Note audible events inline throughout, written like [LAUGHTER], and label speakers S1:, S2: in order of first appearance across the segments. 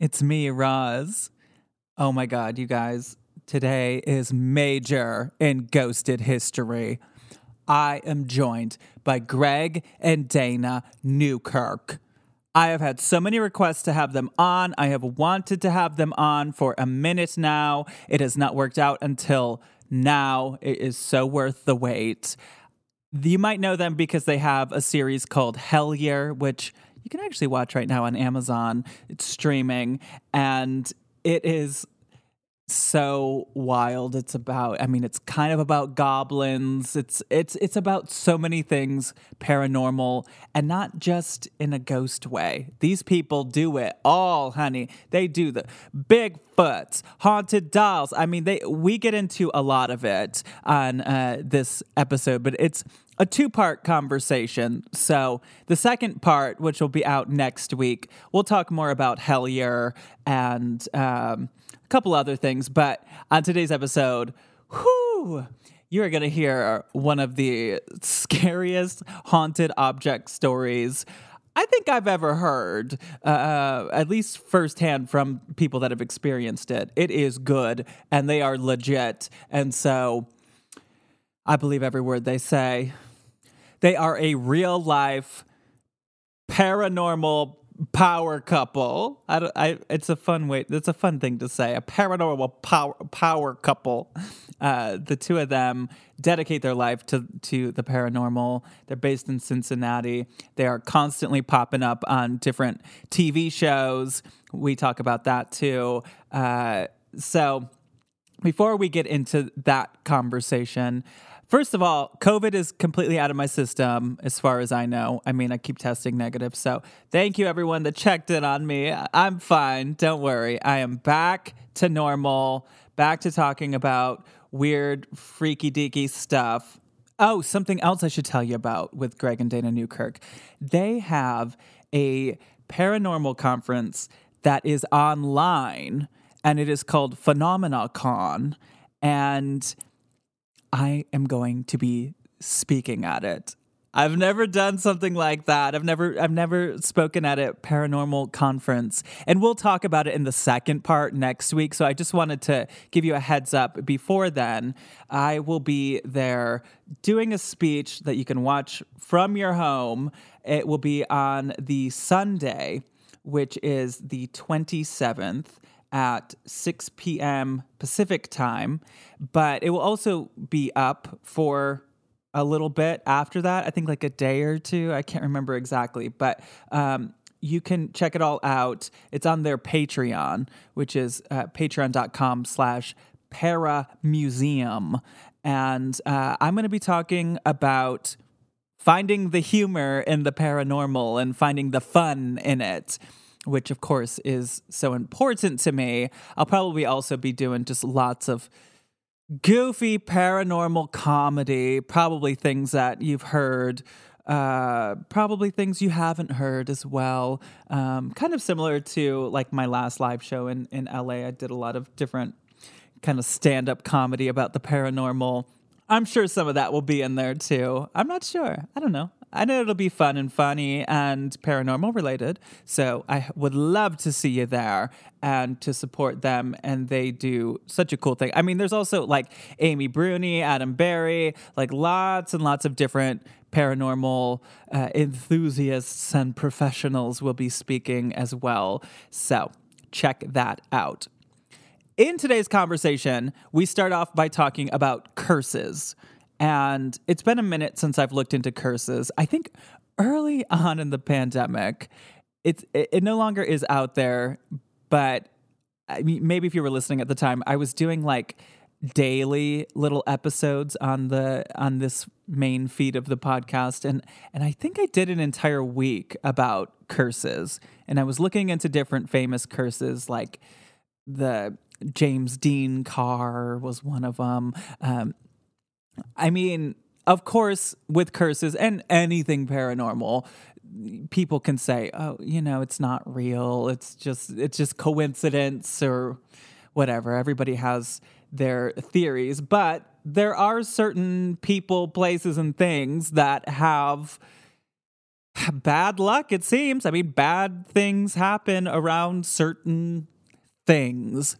S1: It's me, Roz. Oh my God, you guys. Today is major in ghosted history. I am joined by Greg and Dana Newkirk. I have had so many requests to have them on. I have wanted to have them on for a minute now. It has not worked out until now. It is so worth the wait. You might know them because they have a series called Hellier, which you can actually watch right now on Amazon. It's streaming, and it is so wild. It's about I mean it's kind of about goblins. It's it's it's about so many things paranormal and not just in a ghost way. These people do it all, honey. They do the Big Bigfoots, haunted dolls. I mean they we get into a lot of it on uh, this episode, but it's a two part conversation. So, the second part, which will be out next week, we'll talk more about Hellier and um, a couple other things. But on today's episode, whoo, you are going to hear one of the scariest haunted object stories. I think I've ever heard, uh, at least firsthand from people that have experienced it. It is good and they are legit. And so I believe every word they say. They are a real life paranormal power couple. I, I, it's a fun way. It's a fun thing to say. A paranormal power power couple. Uh, the two of them dedicate their life to to the paranormal. They're based in Cincinnati. They are constantly popping up on different TV shows. We talk about that too. Uh, so before we get into that conversation, first of all, COVID is completely out of my system as far as I know. I mean, I keep testing negative. So thank you, everyone that checked in on me. I'm fine. Don't worry. I am back to normal, back to talking about weird, freaky deaky stuff. Oh, something else I should tell you about with Greg and Dana Newkirk. They have a paranormal conference that is online and it is called PhenomenaCon. And I am going to be speaking at it. I've never done something like that. I've never I've never spoken at a paranormal conference. And we'll talk about it in the second part next week. So I just wanted to give you a heads up before then. I will be there doing a speech that you can watch from your home. It will be on the Sunday, which is the 27th at 6 p.m. Pacific time, but it will also be up for a little bit after that. I think like a day or two. I can't remember exactly, but um, you can check it all out. It's on their Patreon, which is uh, patreon.com slash paramuseum. And uh, I'm going to be talking about finding the humor in the paranormal and finding the fun in it which of course is so important to me. I'll probably also be doing just lots of goofy paranormal comedy, probably things that you've heard. Uh, probably things you haven't heard as well. Um, kind of similar to like my last live show in, in LA. I did a lot of different kind of stand up comedy about the paranormal. I'm sure some of that will be in there too. I'm not sure. I don't know. I know it'll be fun and funny and paranormal related. So I would love to see you there and to support them. And they do such a cool thing. I mean, there's also like Amy Bruni, Adam Berry, like lots and lots of different paranormal uh, enthusiasts and professionals will be speaking as well. So check that out. In today's conversation, we start off by talking about curses. And it's been a minute since I've looked into curses. I think early on in the pandemic, it's it, it no longer is out there, but I mean maybe if you were listening at the time, I was doing like daily little episodes on the on this main feed of the podcast and and I think I did an entire week about curses and I was looking into different famous curses like the James Dean car was one of them um, I mean of course with curses and anything paranormal people can say oh you know it's not real it's just it's just coincidence or whatever everybody has their theories, but there are certain people, places, and things that have bad luck, it seems. I mean, bad things happen around certain things.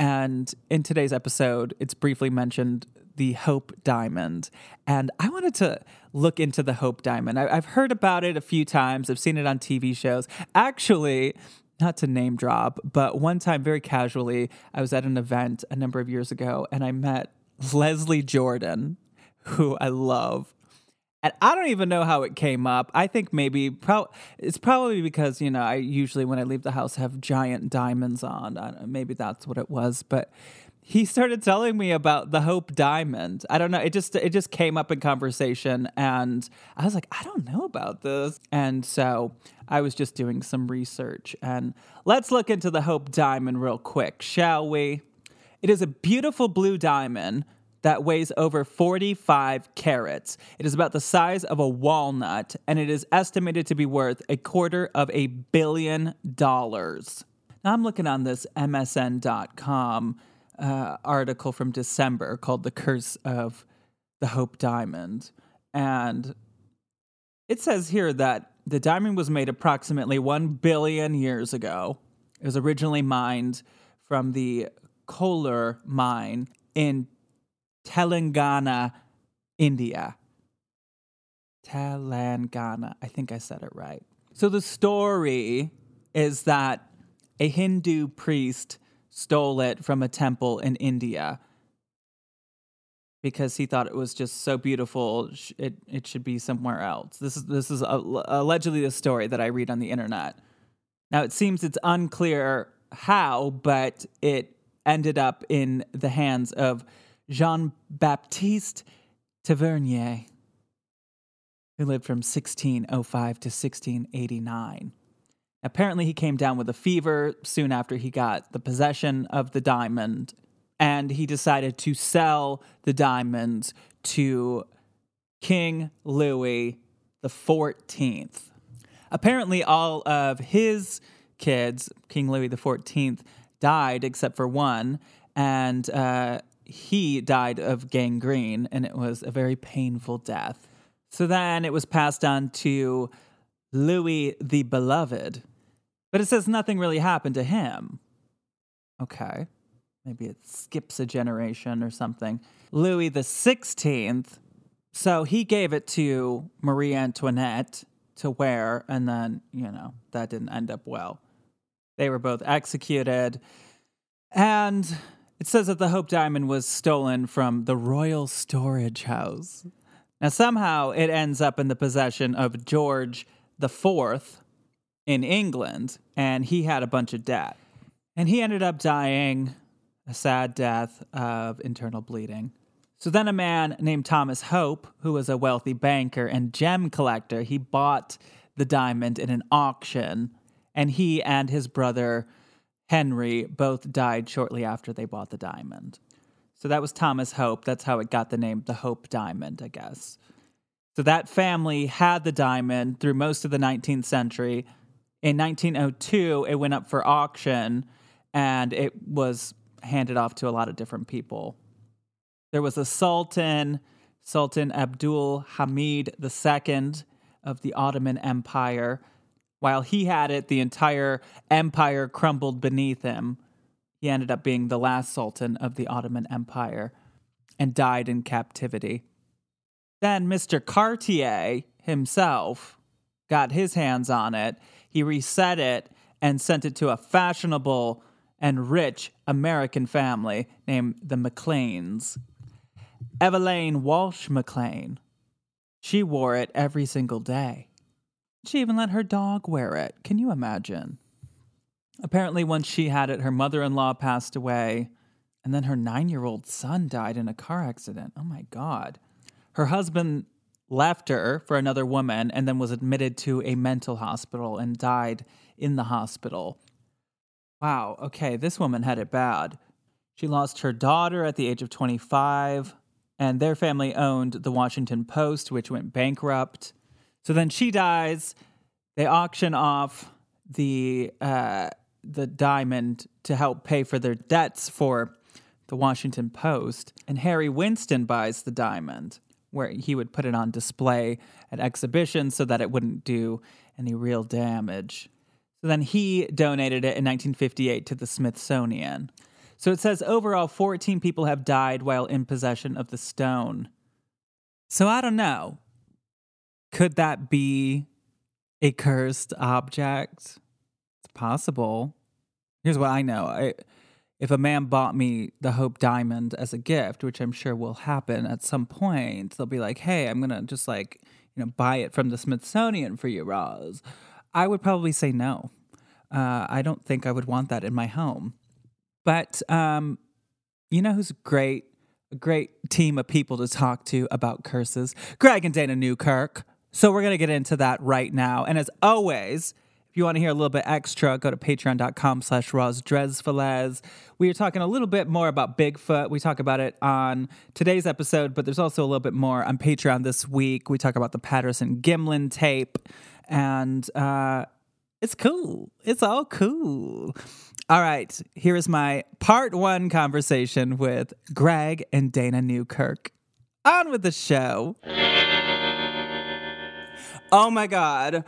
S1: And in today's episode, it's briefly mentioned the Hope Diamond. And I wanted to look into the Hope Diamond. I, have heard about it a few times, I've seen it on TV shows. Actually, not to name drop, but one time very casually, I was at an event a number of years ago and I met Leslie Jordan, who I love. And I don't even know how it came up. I think maybe pro- it's probably because, you know, I usually when I leave the house have giant diamonds on. Know, maybe that's what it was, but he started telling me about the Hope Diamond. I don't know. It just it just came up in conversation and I was like, I don't know about this. And so I was just doing some research and let's look into the Hope Diamond real quick, shall we? It is a beautiful blue diamond that weighs over 45 carats. It is about the size of a walnut and it is estimated to be worth a quarter of a billion dollars. Now I'm looking on this MSN.com uh, article from December called The Curse of the Hope Diamond. And it says here that the diamond was made approximately 1 billion years ago. It was originally mined from the Kollur mine in Telangana, India. Telangana. I think I said it right. So the story is that a Hindu priest stole it from a temple in India because he thought it was just so beautiful it it should be somewhere else. This is this is allegedly the story that I read on the internet. Now it seems it's unclear how, but it ended up in the hands of Jean Baptiste Tavernier, who lived from 1605 to 1689. Apparently, he came down with a fever soon after he got the possession of the diamond, and he decided to sell the diamonds to King Louis the Fourteenth. Apparently, all of his kids, King Louis the Fourteenth, died except for one, and uh, he died of gangrene, and it was a very painful death. So then it was passed on to Louis the Beloved, but it says nothing really happened to him. Okay. Maybe it skips a generation or something. Louis the 16th. So he gave it to Marie Antoinette to wear, and then, you know, that didn't end up well. They were both executed. And it says that the Hope Diamond was stolen from the Royal Storage House. Now, somehow it ends up in the possession of George the Fourth, in England, and he had a bunch of debt. And he ended up dying a sad death of internal bleeding. So then a man named Thomas Hope, who was a wealthy banker and gem collector, he bought the diamond in an auction, and he and his brother Henry both died shortly after they bought the diamond. So that was Thomas Hope. That's how it got the name the Hope Diamond, I guess. So that family had the diamond through most of the 19th century in 1902, it went up for auction and it was handed off to a lot of different people. There was a sultan, Sultan Abdul Hamid II of the Ottoman Empire. While he had it, the entire empire crumbled beneath him. He ended up being the last sultan of the Ottoman Empire and died in captivity. Then Mr. Cartier himself got his hands on it he reset it and sent it to a fashionable and rich American family named the McLeans. Evelyn Walsh McLean. She wore it every single day. She even let her dog wear it. Can you imagine? Apparently, once she had it, her mother in law passed away. And then her nine year old son died in a car accident. Oh my God. Her husband left her for another woman and then was admitted to a mental hospital and died in the hospital. Wow. Okay. This woman had it bad. She lost her daughter at the age of 25, and their family owned the Washington Post, which went bankrupt. So then she dies. They auction off the uh, the diamond to help pay for their debts for the Washington Post, and Harry Winston buys the diamond, where he would put it on display at exhibitions so that it wouldn't do any real damage. So then he donated it in 1958 to the Smithsonian. So it says overall 14 people have died while in possession of the stone. So I don't know. Could that be a cursed object? It's possible. Here's what I know. I, if a man bought me the Hope Diamond as a gift, which I'm sure will happen at some point, they'll be like, "Hey, I'm gonna just like you know buy it from the Smithsonian for you, Roz." I would probably say no. Uh, I don't think I would want that in my home. But um, you know who's great? A great team of people to talk to about curses. Greg and Dana Newkirk. So we're gonna get into that right now. And as always, if you want to hear a little bit extra, go to patreon.com slash rosdresvelez. We are talking a little bit more about Bigfoot. We talk about it on today's episode, but there's also a little bit more on Patreon this week. We talk about the Patterson Gimlin tape, and uh, it's cool. It's all cool. All right, here is my part one conversation with Greg and Dana Newkirk. On with the show. Oh my God.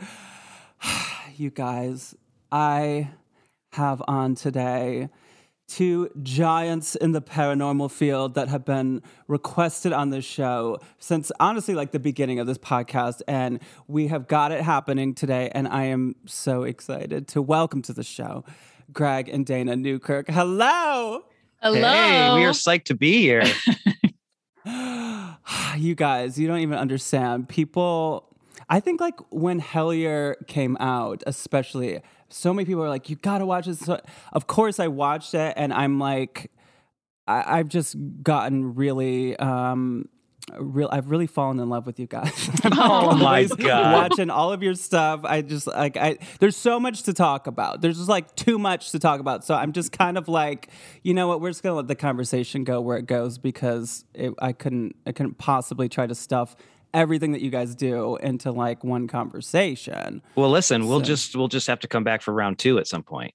S1: [SIGHS] You guys, I have on today two giants in the paranormal field that have been requested on this show since honestly like the beginning of this podcast and we have got it happening today and I am so excited to welcome to the show Greg and Dana Newkirk. Hello.
S2: Hello.
S3: Hey, we are psyched to be here. [SIGHS] [LAUGHS]
S1: you guys, you don't even understand. People I think like when Hellier came out, especially, so many people are like, "You gotta watch this." So, of course, I watched it, and I'm like, I, I've just gotten really. Um, Real, I've really fallen in love with you guys. [LAUGHS]
S3: Oh my God.
S1: Watching all of your stuff, I just like I. There's so much to talk about. There's just like too much to talk about. So I'm just kind of like, you know what? We're just gonna let the conversation go where it goes because it, I couldn't. I couldn't possibly try to stuff everything that you guys do into like one conversation.
S3: Well, listen, we'll just we'll just have to come back for round two at some point.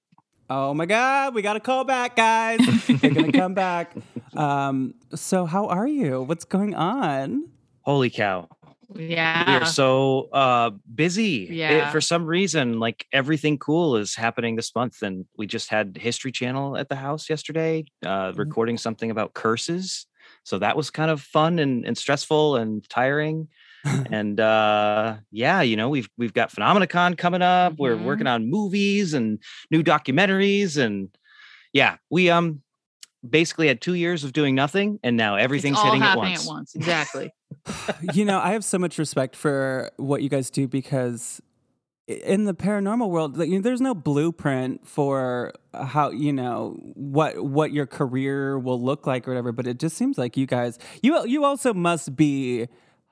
S1: Oh my God, we got to call back, guys. [LAUGHS] They're gonna come back. Um, so how are you? What's going on?
S3: Holy cow.
S2: Yeah.
S3: We are so uh busy. It-
S2: Yeah.
S3: for some reason, like everything cool is happening this month. And we just had History Channel at the house yesterday, uh, recording something about curses. So that was kind of fun and, and stressful and tiring. [LAUGHS] and uh yeah, you know, we've we've got Phenomenacon coming up. We're
S2: Mhm.
S3: working on movies and new documentaries and yeah, we um basically had two years of doing nothing and now everything's hitting at once.
S2: at once. Exactly. [LAUGHS] [LAUGHS]
S1: you know, I have so much respect for what you guys do because i- in the paranormal world, like, you know, there's no blueprint for how you know what what your career will look like or whatever. But it just seems like you guys, you you also must be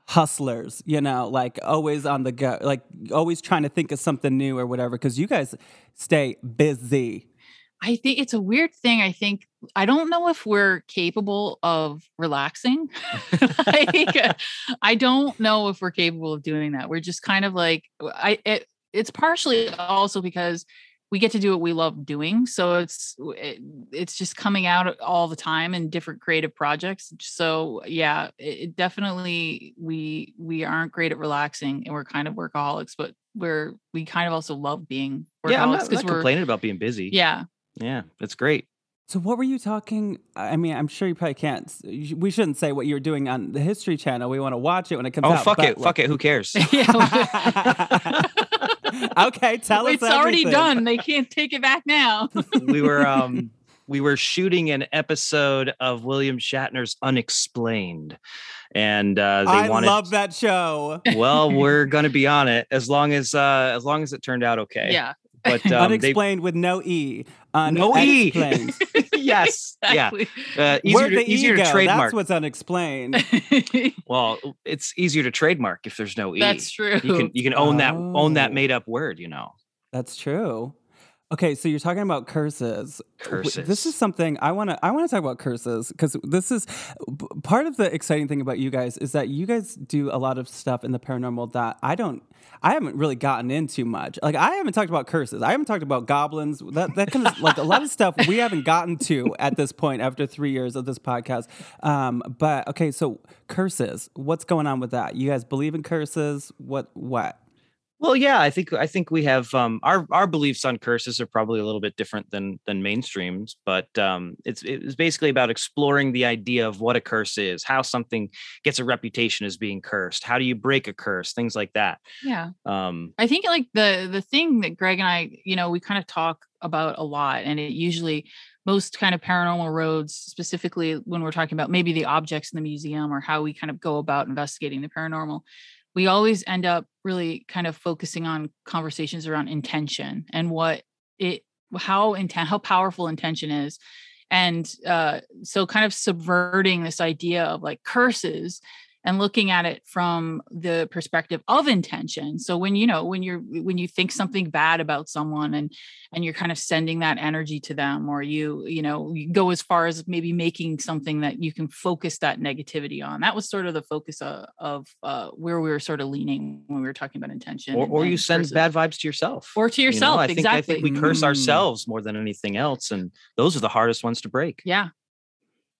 S1: hustlers, you know, like always on the go, like always trying to think of something new or whatever. Because you guys stay busy.
S2: I think it's a weird thing. I think I don't know if we're capable of relaxing. [LAUGHS] like, I don't know if we're capable of doing that. We're just kind of like I. It, it's partially also because we get to do what we love doing, so it's it, it's just coming out all the time in different creative projects. So yeah, it, it definitely we we aren't great at relaxing, and we're kind of workaholics, but we're we kind of also love being workaholics
S3: Yeah, I'm not, not
S2: we're
S3: complaining about being busy.
S2: yeah
S3: Yeah, it's great.
S1: So what were you talking? I mean, I'm sure you probably can't. We shouldn't say what you're doing on the History Channel. We want to watch it when it comes
S3: Oh,
S1: out.
S3: Oh fuck
S1: but
S3: it. Fuck it. Who cares? [LAUGHS]
S2: yeah. [LAUGHS] [LAUGHS] [LAUGHS]
S1: okay, tell us.
S2: it's already done. They can't take it back now. [LAUGHS]
S3: we were um we were shooting an episode of William Shatner's Unexplained. And uh they
S1: I
S3: wanted
S1: love that show.
S3: well, [LAUGHS] we're gonna be on it as long as uh as long as it turned out okay.
S2: yeah.
S3: But um, they
S1: Unexplained with no e.
S3: No E. Yes. [LAUGHS] Yeah.
S2: exactly.
S3: Uh, easier to,
S1: the
S3: easier
S1: E
S3: to trademark.
S1: That's what's unexplained. [LAUGHS]
S3: well, it's easier to trademark if there's no e.
S2: That's true.
S3: You can you can own that own that
S1: Oh.
S3: made up word. You know,
S1: That's true. Okay, so you're talking about curses. W- This is something I want to I want to talk about curses because this is part of the exciting thing about you guys is that you guys do a lot of stuff in the paranormal that I don't I haven't really gotten into much. Like I haven't talked about curses. I haven't talked about goblins. That that kind of like a lot of stuff we haven't gotten to at this point after 3 years of this podcast. Um but okay, so curses. What's going on with that? You guys believe in curses? What what?
S3: Well, yeah, I think I think we have um, our our beliefs on curses are probably a little bit different than than mainstreams, but um, it's it's basically about exploring the idea of what a curse is, how something gets a reputation as being cursed, how do you break a curse, things like that.
S2: yeah.
S3: Um,
S2: I think like the the thing that Greg and I, you know, we kind of talk about a lot, and it usually most kind of paranormal roads, specifically when we're talking about maybe the objects in the museum or how we kind of go about investigating the paranormal, we always end up really kind of focusing on conversations around intention and what it how intent how powerful intention is. And uh so kind of subverting this idea of like curses and looking at it from the perspective of intention so when you know when you're when you think something bad about someone and and you're kind of sending that energy to them or you you know you go as far as maybe making something that you can focus that negativity on that was sort of the focus of, of uh, where we were sort of leaning when we were talking about intention
S3: or, or you send
S2: curses.
S3: bad vibes to yourself,
S2: or to
S3: you know?
S2: yourself
S3: I think, I think we curse
S1: Mm.
S3: ourselves more than anything else, and those are the hardest ones to break.
S2: yeah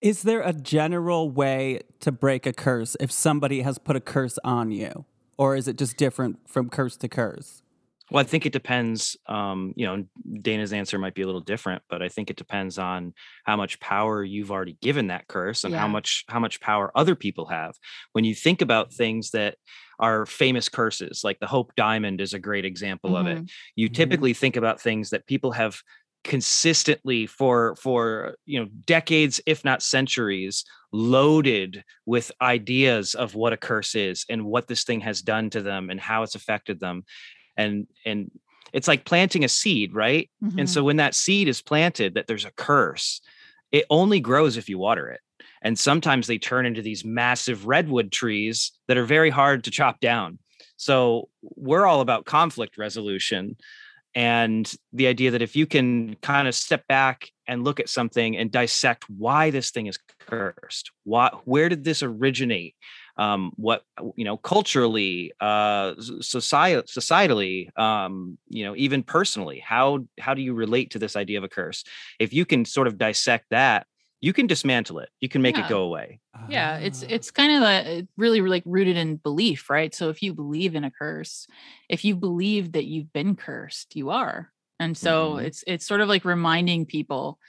S1: Is there a general way to break a curse if somebody has put a curse on you? Or is it just different from curse to curse?
S3: Well, I think it depends. Um, you know, Dana's answer might be a little different, but I think it depends on how much power you've already given that curse and how much how much power other people have. When you think about things that are famous curses, like the Hope Diamond is a great example of it.
S2: Mhm.
S3: You
S1: Mhm.
S3: typically think about things that people have consistently for for you know decades if not centuries loaded with ideas of what a curse is and what this thing has done to them and how it's affected them. And and it's like planting a seed right? And
S2: Mhm.
S3: so when that seed is planted that there's a curse it only grows if you water it. And sometimes they turn into these massive redwood trees that are very hard to chop down. So we're all about conflict resolution and the idea that if you can kind of step back and look at something and dissect why this thing is cursed why where did this originate? Um, what you know culturally uh society societally um you know even personally how how do you relate to this idea of a curse? If you can sort of dissect that you can dismantle it you can make
S2: Yeah.
S3: it go away
S2: yeah it's
S1: Ah.
S2: it's kind of a, really like rooted in belief right so if you believe in a curse if you believe that you've been cursed you are and so
S3: Mhm.
S2: it's it's sort of like reminding people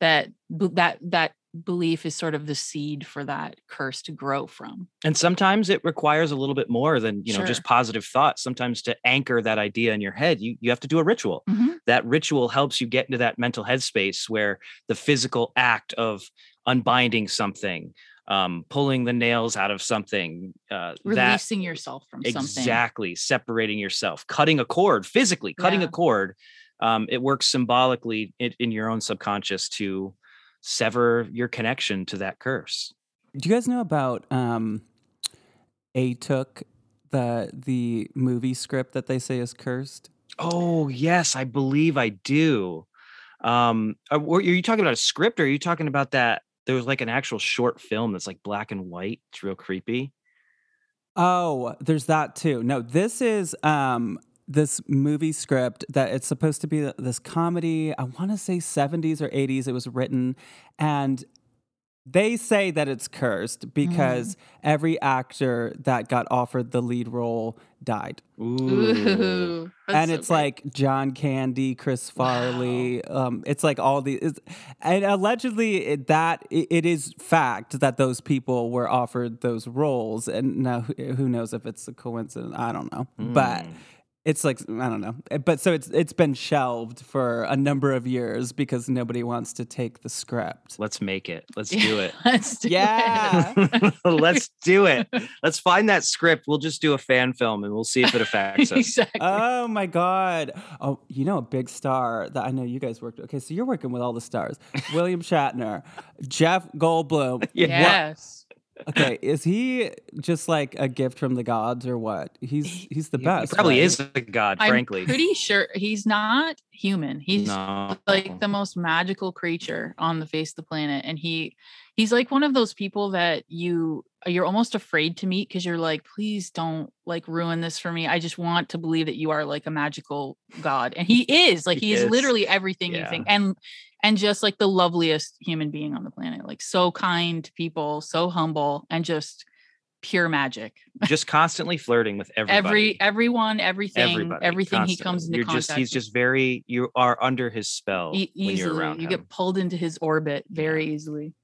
S2: that that that belief is sort of the seed for that curse to grow from.
S3: And sometimes it requires a little bit more than you know just positive thoughts sometimes to anchor that idea in your head you you have to do a ritual.
S2: Mhm.
S3: that ritual helps you get into that mental headspace where the physical act of unbinding something um, pulling the nails out of something uh, that
S2: releasing yourself from something.
S3: Exactly separating yourself cutting a cord physically cutting a cord um, it works symbolically in, in your own subconscious to sever your connection to that curse
S1: Do you guys know about um, A Took, the the movie script that they say is cursed?
S3: Oh yes, I believe I do. Um, are, are you talking about a script, or are you talking about that? There was like an actual short film that's like black and white. It's real creepy.
S1: Oh, there's that too. No, this is um this movie script that it's supposed to be this comedy. I want to say 70s or 80s it was written and they say that it's cursed because every actor that got offered the lead role died.
S3: Ooh.
S2: Ooh,
S1: and
S2: so
S1: it's
S2: great.
S1: like John Candy, Chris Farley. Um, it's like all these, it's- and allegedly it, that it, it is fact that those people were offered those roles. And now who, who knows if it's a coincidence? I don't know, but
S3: Hmm.
S1: It's like I don't know, Eh, but so it's it's been shelved for a number of years because nobody wants to take the script.
S3: Let's make it. Let's do it. [LAUGHS]
S2: Let's do it.
S1: Yeah. [LAUGHS] [LAUGHS]
S3: Let's do it. Let's find that script. We'll just do a fan film and we'll see if it affects us.
S2: exactly.
S1: Oh my god! Oh, you know a big star that I know you guys worked. Okay, so you're working with all the stars: William Shatner, Jeff Goldblum.
S2: yes.
S1: Okay, is he just like a gift from the gods or what? He's he's the
S3: He-
S1: best.
S3: He probably
S1: right?
S3: is a god,
S2: I'm
S3: frankly.
S2: pretty sure he's not human. He's
S3: no.
S2: like the most magical creature on the face of the planet and he he's like one of those people that you uh, you're almost afraid to meet because you're like please don't like ruin this for me i just want to believe that you are like a magical god and he is like
S3: He
S2: he, is,
S3: is.
S2: literally everything you think and and just like the loveliest human being on the planet like so kind to people so humble and just pure magic
S3: just constantly flirting with [LAUGHS] everybody.
S2: every everyone everything
S3: everybody,
S2: everything he comes into
S3: You're
S2: contact
S3: just he's
S2: with.
S3: just very you are under his spell
S2: E-
S3: when you're
S2: easily
S3: around
S2: you
S3: him.
S2: get pulled into his orbit very easily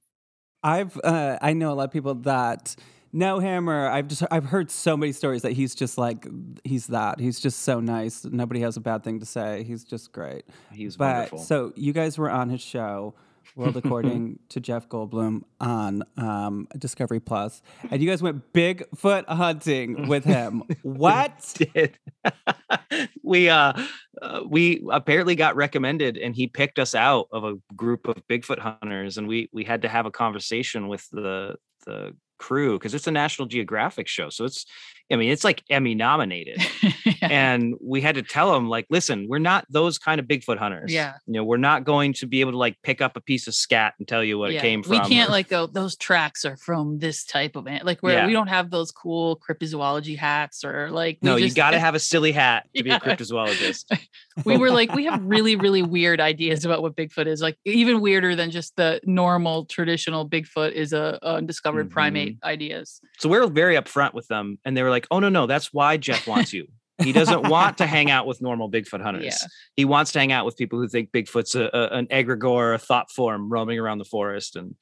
S1: I've uh, I know a lot of people that know him, or I've just I've heard so many stories that he's just like he's that. He's just so nice. Nobody has a bad thing to say. He's just great.
S3: He's
S1: but
S3: wonderful.
S1: so you guys were on his show, World According [LAUGHS] to Jeff Goldblum on um, Discovery Plus, and you guys went Bigfoot hunting with him. [LAUGHS] what?
S3: did. [LAUGHS] we uh, uh we apparently got recommended and he picked us out of a group of Bigfoot hunters and we we had to have a conversation with the the crew because it's a National Geographic show. So it's I mean it's like Emmy nominated. [LAUGHS] and we had to tell them like listen we're not those kind of bigfoot hunters
S2: Yeah.
S3: you know we're not going to be able to like pick up a piece of scat and tell you what
S2: Yeah,
S3: it came from
S2: We can't
S3: or-
S2: like go. Those tracks are from this type of ant. Like where
S3: Yeah.
S2: we don't have those cool cryptozoology hats or like.
S3: no you got to [LAUGHS] have a silly hat to be a cryptozoologist [LAUGHS]
S2: We were like, we have really, really weird ideas about what Bigfoot is. Like even weirder than just the normal traditional Bigfoot is a, a undiscovered primate
S3: Mm-hmm.
S2: ideas.
S3: so we are very upfront with them and they were like oh no no that's why jeff wants you he doesn't want to hang out with normal bigfoot [LAUGHS] hunters
S2: Yeah.
S3: he wants to hang out with people who think bigfoot's a, a- an egregore a thought form roaming around the forest and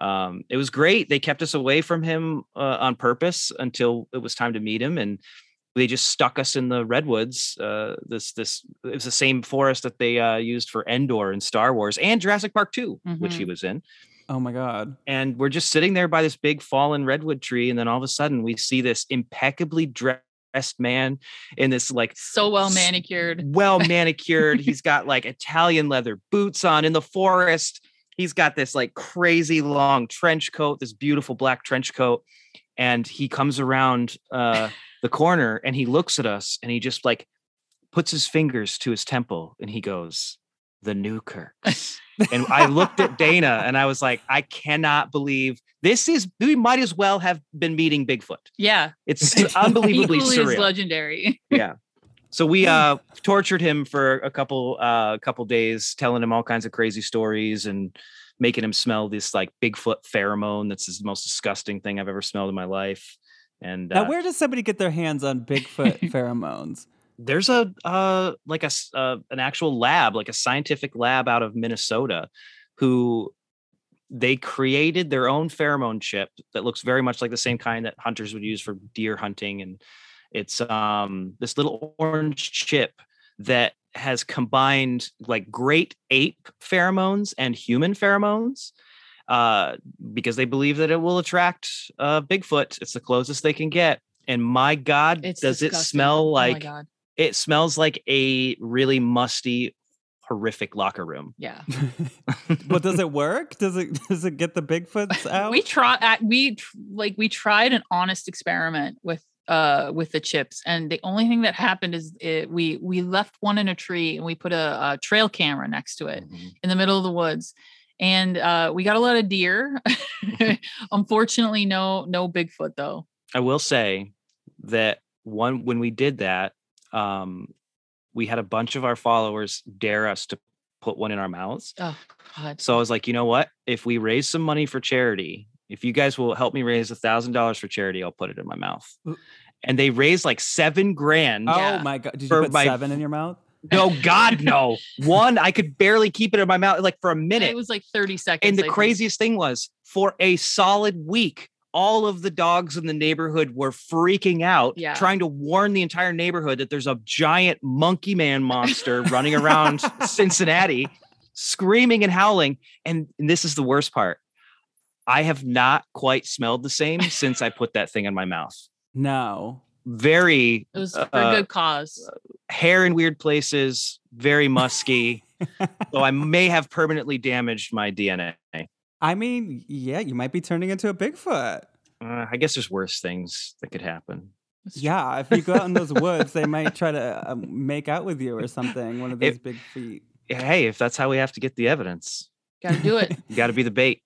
S3: um, it was great they kept us away from him uh, on purpose until it was time to meet him and they just stuck us in the redwoods uh, this this it was the same forest that they uh, used for endor in star wars and jurassic park 2 which he
S2: Mhm.
S3: was in
S1: Oh my god!
S3: and we're just sitting there by this big fallen redwood tree and then all of a sudden we see this impeccably dressed man in this like
S2: So well manicured.
S3: well [LAUGHS] manicured he's got like italian leather boots on in the forest he's got this like crazy long trench coat this beautiful black trench coat and he comes around uh the corner and he looks at us and he just like puts his fingers to his temple and he goes the Newkirks [LAUGHS] and I looked at Dana and I was like, I cannot believe this is we might as well have been meeting Bigfoot.
S2: Yeah.
S3: It's [LAUGHS] unbelievably
S2: Equally
S3: surreal.
S2: legendary. [LAUGHS]
S3: Yeah. So we uh tortured him for a couple uh couple days, telling him all kinds of crazy stories and making him smell this like Bigfoot pheromone that's the most disgusting thing I've ever smelled in my life. And
S1: Now,
S3: uh,
S1: where does somebody get their hands on Bigfoot pheromones?
S3: There's a uh like a uh, an actual lab like a scientific lab out of minnesota who they created their own pheromone chip that looks very much like the same kind that hunters would use for deer hunting and it's um this little orange chip that has combined like great ape pheromones and human pheromones uh because they believe that it will attract uh bigfoot it's the closest they can get and my god
S2: It's
S3: does it smell
S2: Oh
S3: like
S2: God.
S3: It smells like a really musty horrific locker room
S2: Yeah. [LAUGHS] [LAUGHS]
S1: but does it work? Does it [LAUGHS] does it get the Bigfoots out?
S2: we try at we like we tried an honest experiment with uh with the chips and the only thing that happened is it, we we left one in a tree and we put a, a trail camera next to it in the middle of the woods and uh we got a lot of deer unfortunately no no bigfoot though
S3: i will say that one when we did that um we had a bunch of our followers dare us to put one in our mouths
S2: oh god
S3: so i was like you know what if we raise some money for charity if you guys will help me raise a thousand dollars for charity i'll put it in my mouth and they raised like seven grand
S1: oh
S2: Yeah.
S1: my god! Did you put
S3: my-
S1: seven in your mouth?
S3: no god no [LAUGHS] one i could barely keep it in my mouth like for a minute
S2: it was like 30 seconds
S3: and the
S2: I think.
S3: craziest thing was for a solid week all of the dogs in the neighborhood were freaking out,
S2: Yeah.
S3: trying to warn the entire neighborhood that there's a giant monkey man monster [LAUGHS] running around Cincinnati, screaming and howling. And, and this is the worst part. I have not quite smelled the same since I [LAUGHS] put that thing in my mouth.
S1: No.
S3: Very.
S2: It was for
S3: uh,
S2: a good cause.
S3: hair in weird places, very musky. [LAUGHS] so I may have permanently damaged my DNA.
S4: I mean, yeah, you might be turning into a Bigfoot.
S3: Uh, I guess there's worse things that could happen.
S2: It's true.
S4: Yeah, if you go out in those woods, they might try to [LAUGHS] um, make out with you or something. One of
S3: If-
S4: big feet.
S3: Hey, if that's how we have to get the evidence,
S2: Gotta do it.
S3: you got to be the bait.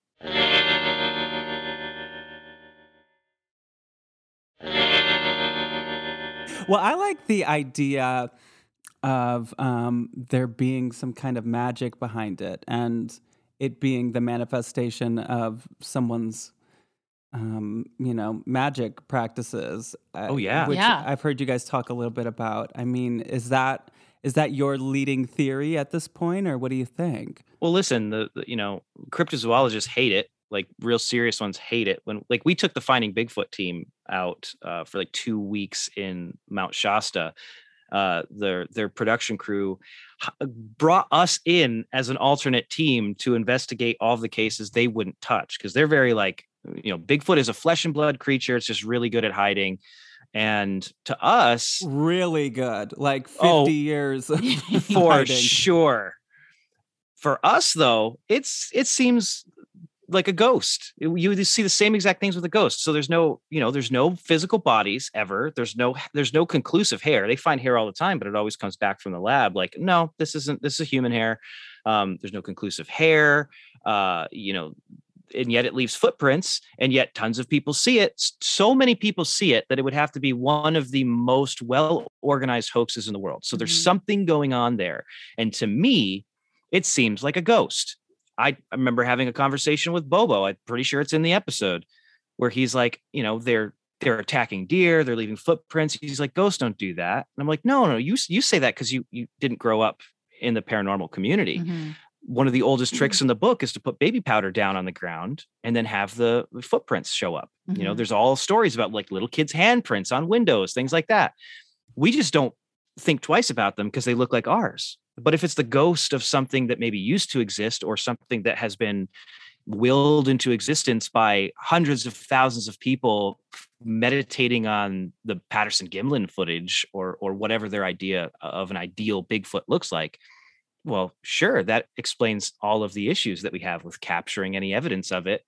S4: Well, I like the idea of um, there being some kind of magic behind it and it being the manifestation of someone's, um, you know, magic practices. uh,
S3: Oh, yeah.
S4: which
S2: Yeah.
S4: I've heard you guys talk a little bit about. I mean, is that is that your leading theory at this point, or what do you think?
S3: Well, listen, the, the you know cryptozoologists hate it. Like real serious ones hate it. When like we took the Finding Bigfoot team out uh, for like two weeks in Mount Shasta. Uh, their their production crew brought us in as an alternate team to investigate all the cases they wouldn't touch because they're very like you know Bigfoot is a flesh and blood creature. It's just really good at hiding. And to us,
S4: Really good, like fifty
S3: Oh,
S4: years of [LAUGHS] [LAUGHS]
S3: for
S4: hiding.
S3: sure. For us, though, it's it seems like a ghost. You see the same exact things with a ghost. So there's no, you know, there's no physical bodies ever. There's no, there's no conclusive hair. They find hair all the time, but it always comes back from the lab. Like, no, this isn't. This is human hair. Um, there's no conclusive hair. Uh, you know, and yet it leaves footprints and yet tons of people see it so many people see it that it would have to be one of the most well organized hoaxes in the world so there's
S2: Mhm.
S3: something going on there and to me it seems like a ghost I, remember having a conversation with bobo i'm pretty sure it's in the episode where he's like you know they're they're attacking deer they're leaving footprints he's like ghosts don't do that and i'm like no no you you say that because you you didn't grow up in the paranormal community
S2: Mhm.
S3: one of the oldest tricks in the book is to put baby powder down on the ground and then have the footprints show up. You know,
S2: Mhm.
S3: there's all stories about like little kids' handprints on windows, things like that. We just don't think twice about them because they look like ours. But if it's the ghost of something that maybe used to exist or something that has been willed into existence by hundreds of thousands of people meditating on the Patterson Gimlin footage or or whatever their idea of an ideal Bigfoot looks like, well, sure, that explains all of the issues that we have with capturing any evidence of it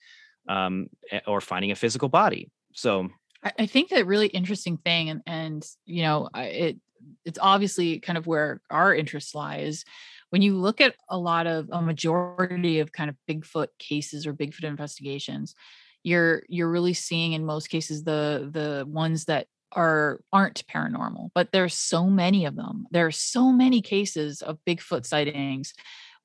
S3: um, or finding a physical body. So,
S2: I think that really interesting thing, and and you know, it it's obviously kind of where our interests lie is when you look at a lot of a majority of kind of Bigfoot cases or Bigfoot investigations, you're you're really seeing in most cases the the ones that are aren't paranormal, but there's so many of them. There are so many cases of Bigfoot sightings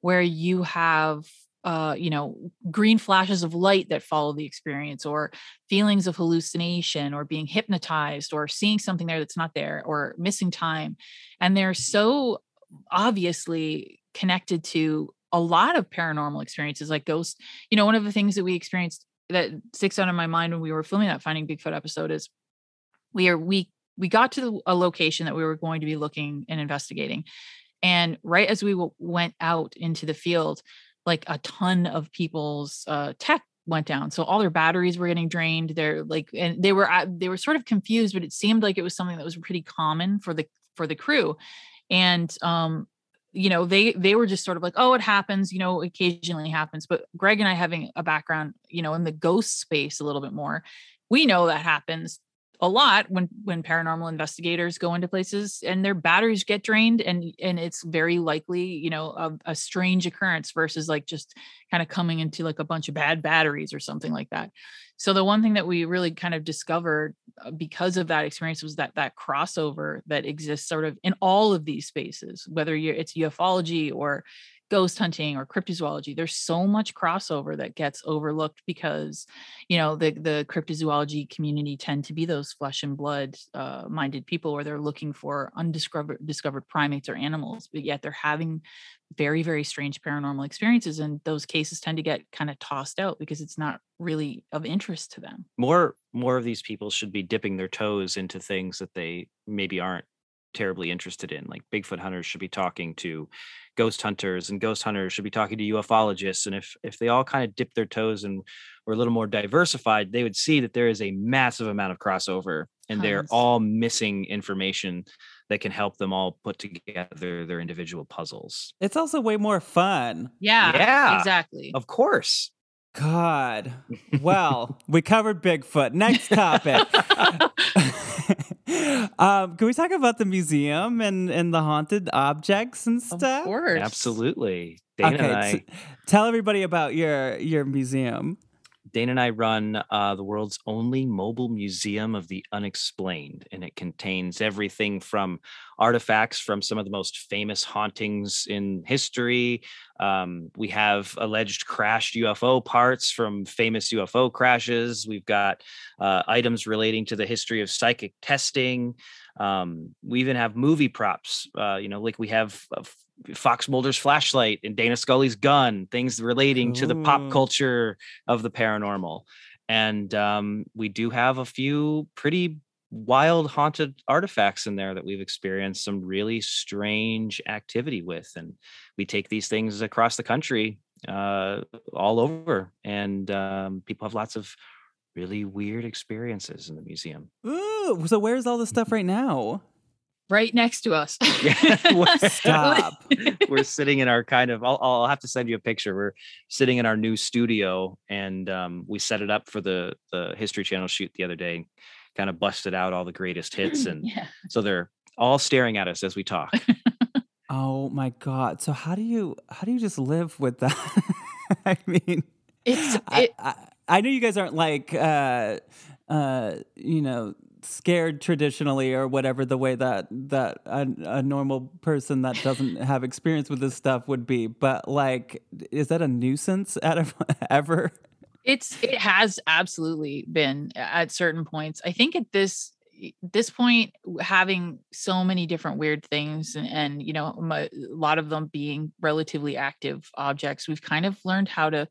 S2: where you have uh you know green flashes of light that follow the experience or feelings of hallucination or being hypnotized or seeing something there that's not there or missing time. And they're so obviously connected to a lot of paranormal experiences like ghosts. You know one of the things that we experienced that sticks out in my mind when we were filming that finding bigfoot episode is we are we we got to a location that we were going to be looking and investigating. And right as we w- went out into the field like a ton of people's uh, tech went down so all their batteries were getting drained they're like and they were uh, they were sort of confused but it seemed like it was something that was pretty common for the for the crew. And um you know they they were just sort of like oh it happens you know occasionally happens but greg and i having a background you know in the ghost space a little bit more we know that happens a lot when when paranormal investigators go into places and their batteries get drained and and it's very likely you know a, a strange occurrence versus like just kind of coming into like a bunch of bad batteries or something like that. So the one thing that we really kind of discovered uh, because of that experience was that that crossover that exists sort of in all of these spaces whether you're it's ufology or ghost hunting or cryptozoology there's so much crossover that gets overlooked because you know the the cryptozoology community tend to be those flesh and blood uh, minded people where they're looking for undiscovered discovered primates or animals but yet they're having very very strange paranormal experiences and those cases tend to get kind of tossed out because it's not really of interest to them.
S3: More more of these people should be dipping their toes into things that they maybe aren't terribly interested in. Like Bigfoot hunters should be talking to ghost hunters, and ghost hunters should be talking to ufologists. And if if they all kind of dip their toes and were a little more diversified, they would see that there is a massive amount of crossover, and they're all missing information that can help them all put together their individual puzzles.
S4: It's also way more fun.
S2: yeah
S3: Yeah.
S2: exactly
S3: Of course.
S4: God. [LAUGHS] Well, we covered Bigfoot. Next topic. [LAUGHS] um, can we talk about the museum and, and the haunted objects and stuff?
S2: of course
S3: Absolutely. Dana and I
S4: Okay, t- tell everybody about your your museum.
S3: Dana and I run uh, the world's only mobile museum of the unexplained, and it contains everything from artifacts from some of the most famous hauntings in history. Um, we have alleged crashed UFO parts from famous UFO crashes. We've got uh, items relating to the history of psychic testing. Um, we even have movie props. Uh, you know, like we have uh, Fox Mulder's flashlight and Dana Scully's gun, things relating to the pop culture of the paranormal. And um, we do have a few pretty wild haunted artifacts in there that we've experienced some really strange activity with. And we take these things across the country, uh, all over. And um, people have lots of really weird experiences in the museum.
S4: Ooh, so where's all this stuff right now?
S2: Right next to us [LAUGHS]
S3: Yeah, [LAUGHS]
S4: Stop.
S3: we're sitting in our kind of I'll, I'll have to send you a picture we're sitting in our new studio and um, we set it up for the the history channel shoot the other day kind of busted out all the greatest hits [CLEARS THROAT] and
S2: yeah
S3: so they're all staring at us as we talk [LAUGHS]
S4: Oh my god. So how do you how do you just live with that? I mean,
S2: it's
S4: I, I, I know you guys aren't like uh uh you know scared traditionally or whatever the way that that a, a normal person that doesn't [LAUGHS] have experience with this stuff would be. But like is that a nuisance of [LAUGHS] ever?
S2: It's it has absolutely been at certain points. I think at this this point having so many different weird things and, and you know a lot of them being relatively active objects we've kind of learned how to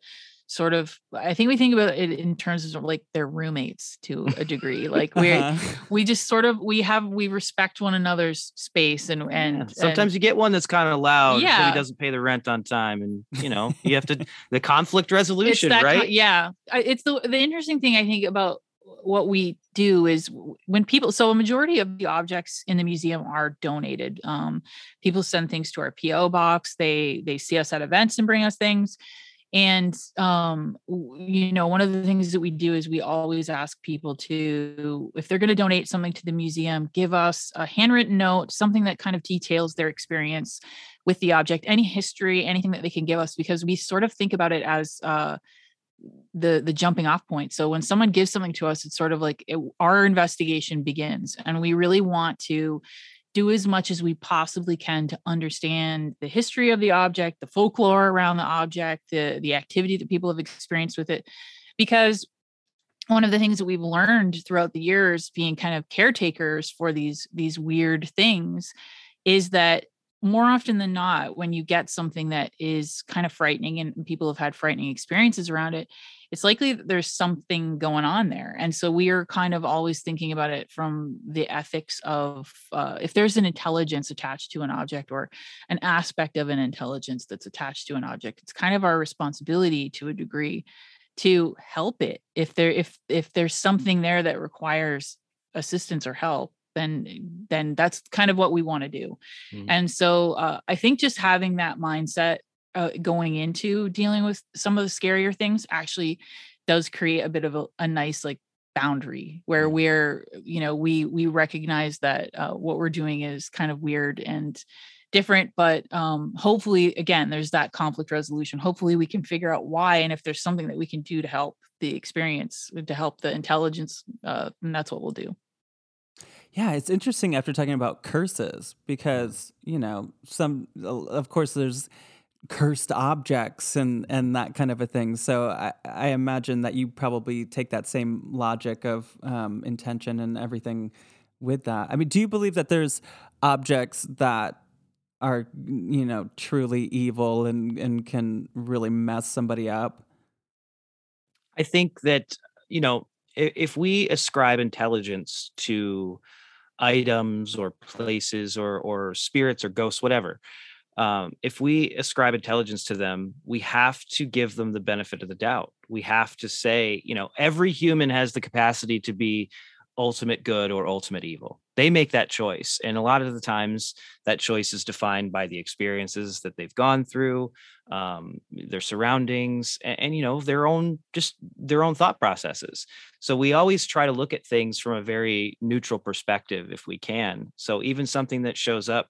S2: sort of i think we think about it in terms of like their roommates to a degree [LAUGHS] like we're
S4: Uh-huh.
S2: we just sort of we have we respect one another's space and and
S3: Yeah, sometimes
S2: and,
S3: you get one that's kind of loud
S2: Yeah.
S3: he doesn't pay the rent on time and you know you have to the conflict resolution
S2: that
S3: right
S2: yeah it's the the interesting thing i think about what we do is when people so a majority of the objects in the museum are donated um people send things to our po box they they see us at events and bring us things and um you know one of the things that we do is we always ask people to if they're going to donate something to the museum give us a handwritten note something that kind of details their experience with the object any history anything that they can give us because we sort of think about it as uh the the jumping off point. So when someone gives something to us it's sort of like it, our investigation begins and we really want to do as much as we possibly can to understand the history of the object the folklore around the object the the activity that people have experienced with it. Because one of the things that we've learned throughout the years being kind of caretakers for these these weird things is that more often than not when you get something that is kind of frightening and people have had frightening experiences around it it's likely that there's something going on there and so we are kind of always thinking about it from the ethics of uh, if there's an intelligence attached to an object or an aspect of an intelligence that's attached to an object it's kind of our responsibility to a degree to help it if there if if there's something there that requires assistance or help then then that's kind of what we want to do
S3: Mhm.
S2: and so uh, i think just having that mindset uh, going into dealing with some of the scarier things actually does create a bit of a, a nice like boundary where
S3: Mm.
S2: we're you know we we recognize that uh, what we're doing is kind of weird and different but um hopefully again there's that conflict resolution hopefully we can figure out why and if there's something that we can do to help the experience to help the intelligence uh and that's what we'll do
S4: Yeah, it's interesting after talking about curses because, you know, some, of course, there's cursed objects and and that kind of a thing. So I, I imagine that you probably take that same logic of um, intention and everything with that. I mean, do you believe that there's objects that are you know truly evil and and can really mess somebody up?
S3: I think that you know if, we ascribe intelligence to items or places or or spirits or ghosts, whatever, um, if we ascribe intelligence to them, we have to give them the benefit of the doubt. We have to say, you know, every human has the capacity to be ultimate good or ultimate evil. They make that choice. And a lot of the times that choice is defined by the experiences that they've gone through, um, their surroundings, and, and, you know, their own just their own thought processes. So we always try to look at things from a very neutral perspective if we can. So even something that shows up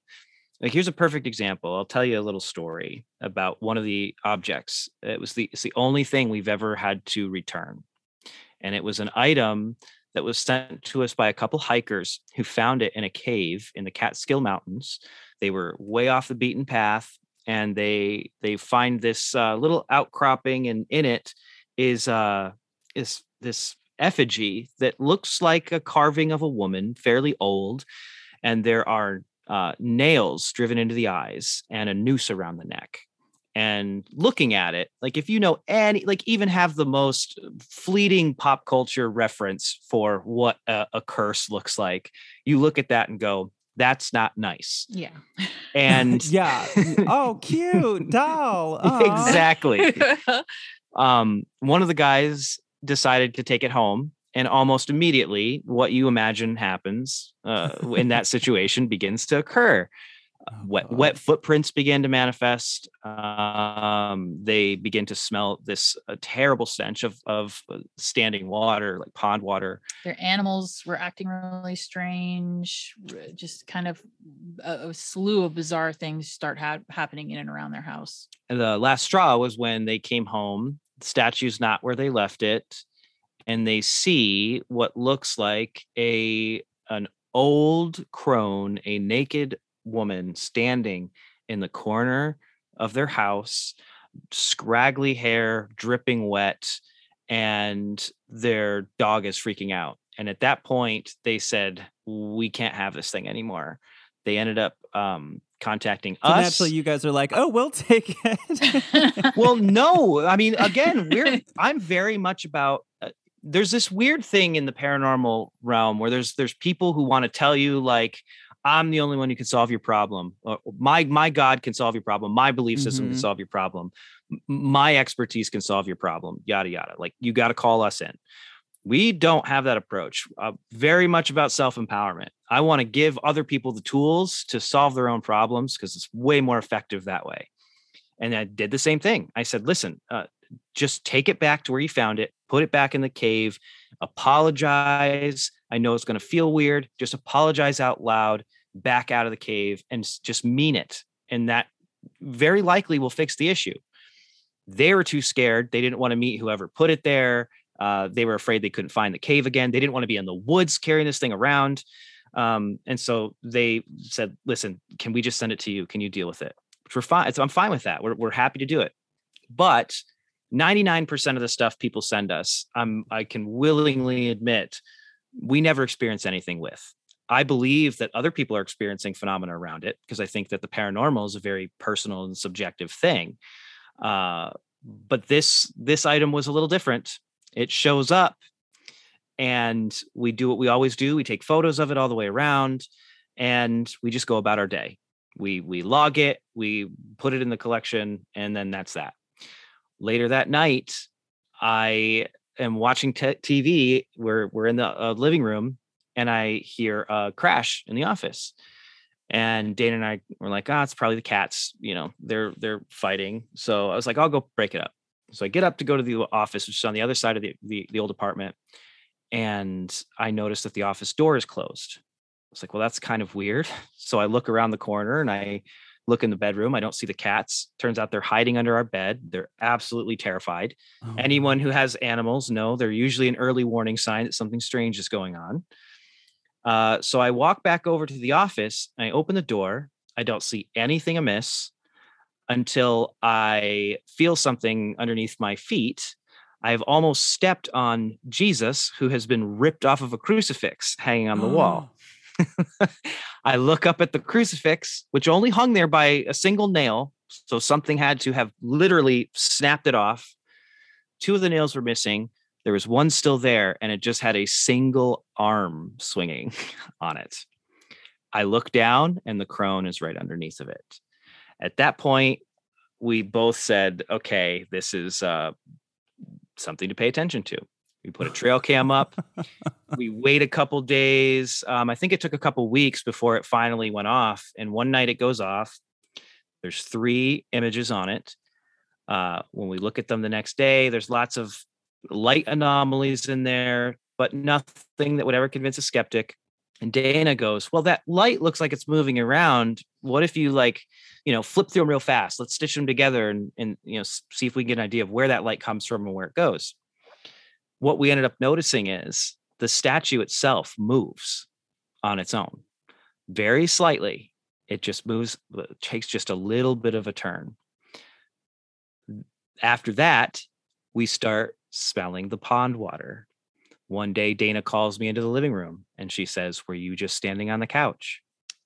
S3: like here's a perfect example. I'll tell you a little story about one of the objects. It was the it's the only thing we've ever had to return. And it was an item that was sent to us by a couple hikers who found it in a cave in the Catskill Mountains. They were way off the beaten path and they they find this uh, little outcropping and in it is uh is this effigy that looks like a carving of a woman fairly old and there are uh, nails driven into the eyes and a noose around the neck and looking at it like if you know any like even have the most fleeting pop culture reference for what a, a curse looks like you look at that and go that's not nice
S2: Yeah.
S3: and [LAUGHS]
S4: yeah. Oh, cute doll. [LAUGHS] Aw.
S3: exactly [LAUGHS] um one of the guys decided to take it home and almost immediately what you imagine happens uh, in that [LAUGHS] situation begins to occur
S4: Oh,
S3: wet
S4: God.
S3: wet footprints begin to manifest um, they begin to smell this uh, terrible stench of of uh, standing water like pond water
S2: Their animals were acting really strange. Just kind of a, a slew of bizarre things start ha- happening in and around their house.
S3: and the last straw was when they came home the statue's not where they left it and they see what looks like a an old crone a naked woman standing in the corner of their house scraggly hair dripping wet and their dog is freaking out. And at that point they said we can't have this thing anymore. They ended up um, contacting
S4: So
S3: us.
S4: naturally, you guys are like, oh, we'll take it.
S3: well no i mean again we're [LAUGHS] i'm very much about uh, there's this weird thing in the paranormal realm where there's there's people who want to tell you like i'm the only one who can solve your problem my my god can solve your problem. My belief system can
S4: Mhm.
S3: solve your problem. My expertise can solve your problem yada yada. Like you got to call us in. We don't have that approach uh, very much about self-empowerment. I want to give other people the tools to solve their own problems because it's way more effective that way. And I did the same thing. I said, listen, uh, just take it back to where you found it, put it back in the cave, apologize. I know it's going to feel weird. Just apologize out loud, back out of the cave, and just mean it. And that very likely will fix the issue. They were too scared. They didn't want to meet whoever put it there. Uh, they were afraid they couldn't find the cave again. They didn't want to be in the woods carrying this thing around. Um, and so they said, listen, can we just send it to you? Can you deal with it? Which we're fine. So I'm fine with that. We're, we're happy to do it. But 99% of the stuff people send us, I'm, I can willingly admit, we never experience anything with. I believe that other people are experiencing phenomena around it because I think that the paranormal is a very personal and subjective thing. Uh, but this this item was a little different. It shows up, and we do what we always do. We take photos of it all the way around, and we just go about our day. We we log it, we put it in the collection, and then that's that. Later that night, I am watching TV. We're we're in the uh, living room, and I hear a crash in the office. And Dana and I were like, "Ah, it's probably the cats. You know, they're they're fighting." So I was like, "I'll go break it up." So I get up to go to the office, which is on the other side of the the, the old apartment, and I notice that the office door is closed. I was like, "Well, that's kind of weird." [LAUGHS] So I look around the corner and I look in the bedroom. I don't see the cats. Turns out they're hiding under our bed. They're absolutely terrified.
S4: Oh,
S3: Anyone who has animals know they're usually an early warning sign that something strange is going on. Uh, so I walk back over to the office. And I open the door. I don't see anything amiss. until I feel something underneath my feet. I've almost stepped on Jesus, who has been ripped off of a crucifix hanging on the wall. [LAUGHS] I look up at the crucifix, which only hung there by a single nail. So something had to have literally snapped it off. Two of the nails were missing. There was one still there, and it just had a single arm swinging [LAUGHS] on it. I look down, and the crone is right underneath of it. At that point, we both said, okay, this is uh, something to pay attention to. We put a trail cam up. [LAUGHS] we wait a couple days. Um, I think it took a couple weeks before it finally went off. And one night it goes off. There's three images on it. Uh, when we look at them the next day, there's lots of light anomalies in there, but nothing that would ever convince a skeptic. And Dana goes, Well, that light looks like it's moving around. What if you like, you know, flip through them real fast? Let's stitch them together and, and you know, see if we can get an idea of where that light comes from and where it goes. What we ended up noticing is the statue itself moves on its own very slightly. It just moves, uh, takes just a little bit of a turn. After that, we start smelling the pond water. One day, Dana calls me into the living room and she says, Were you just standing on the couch?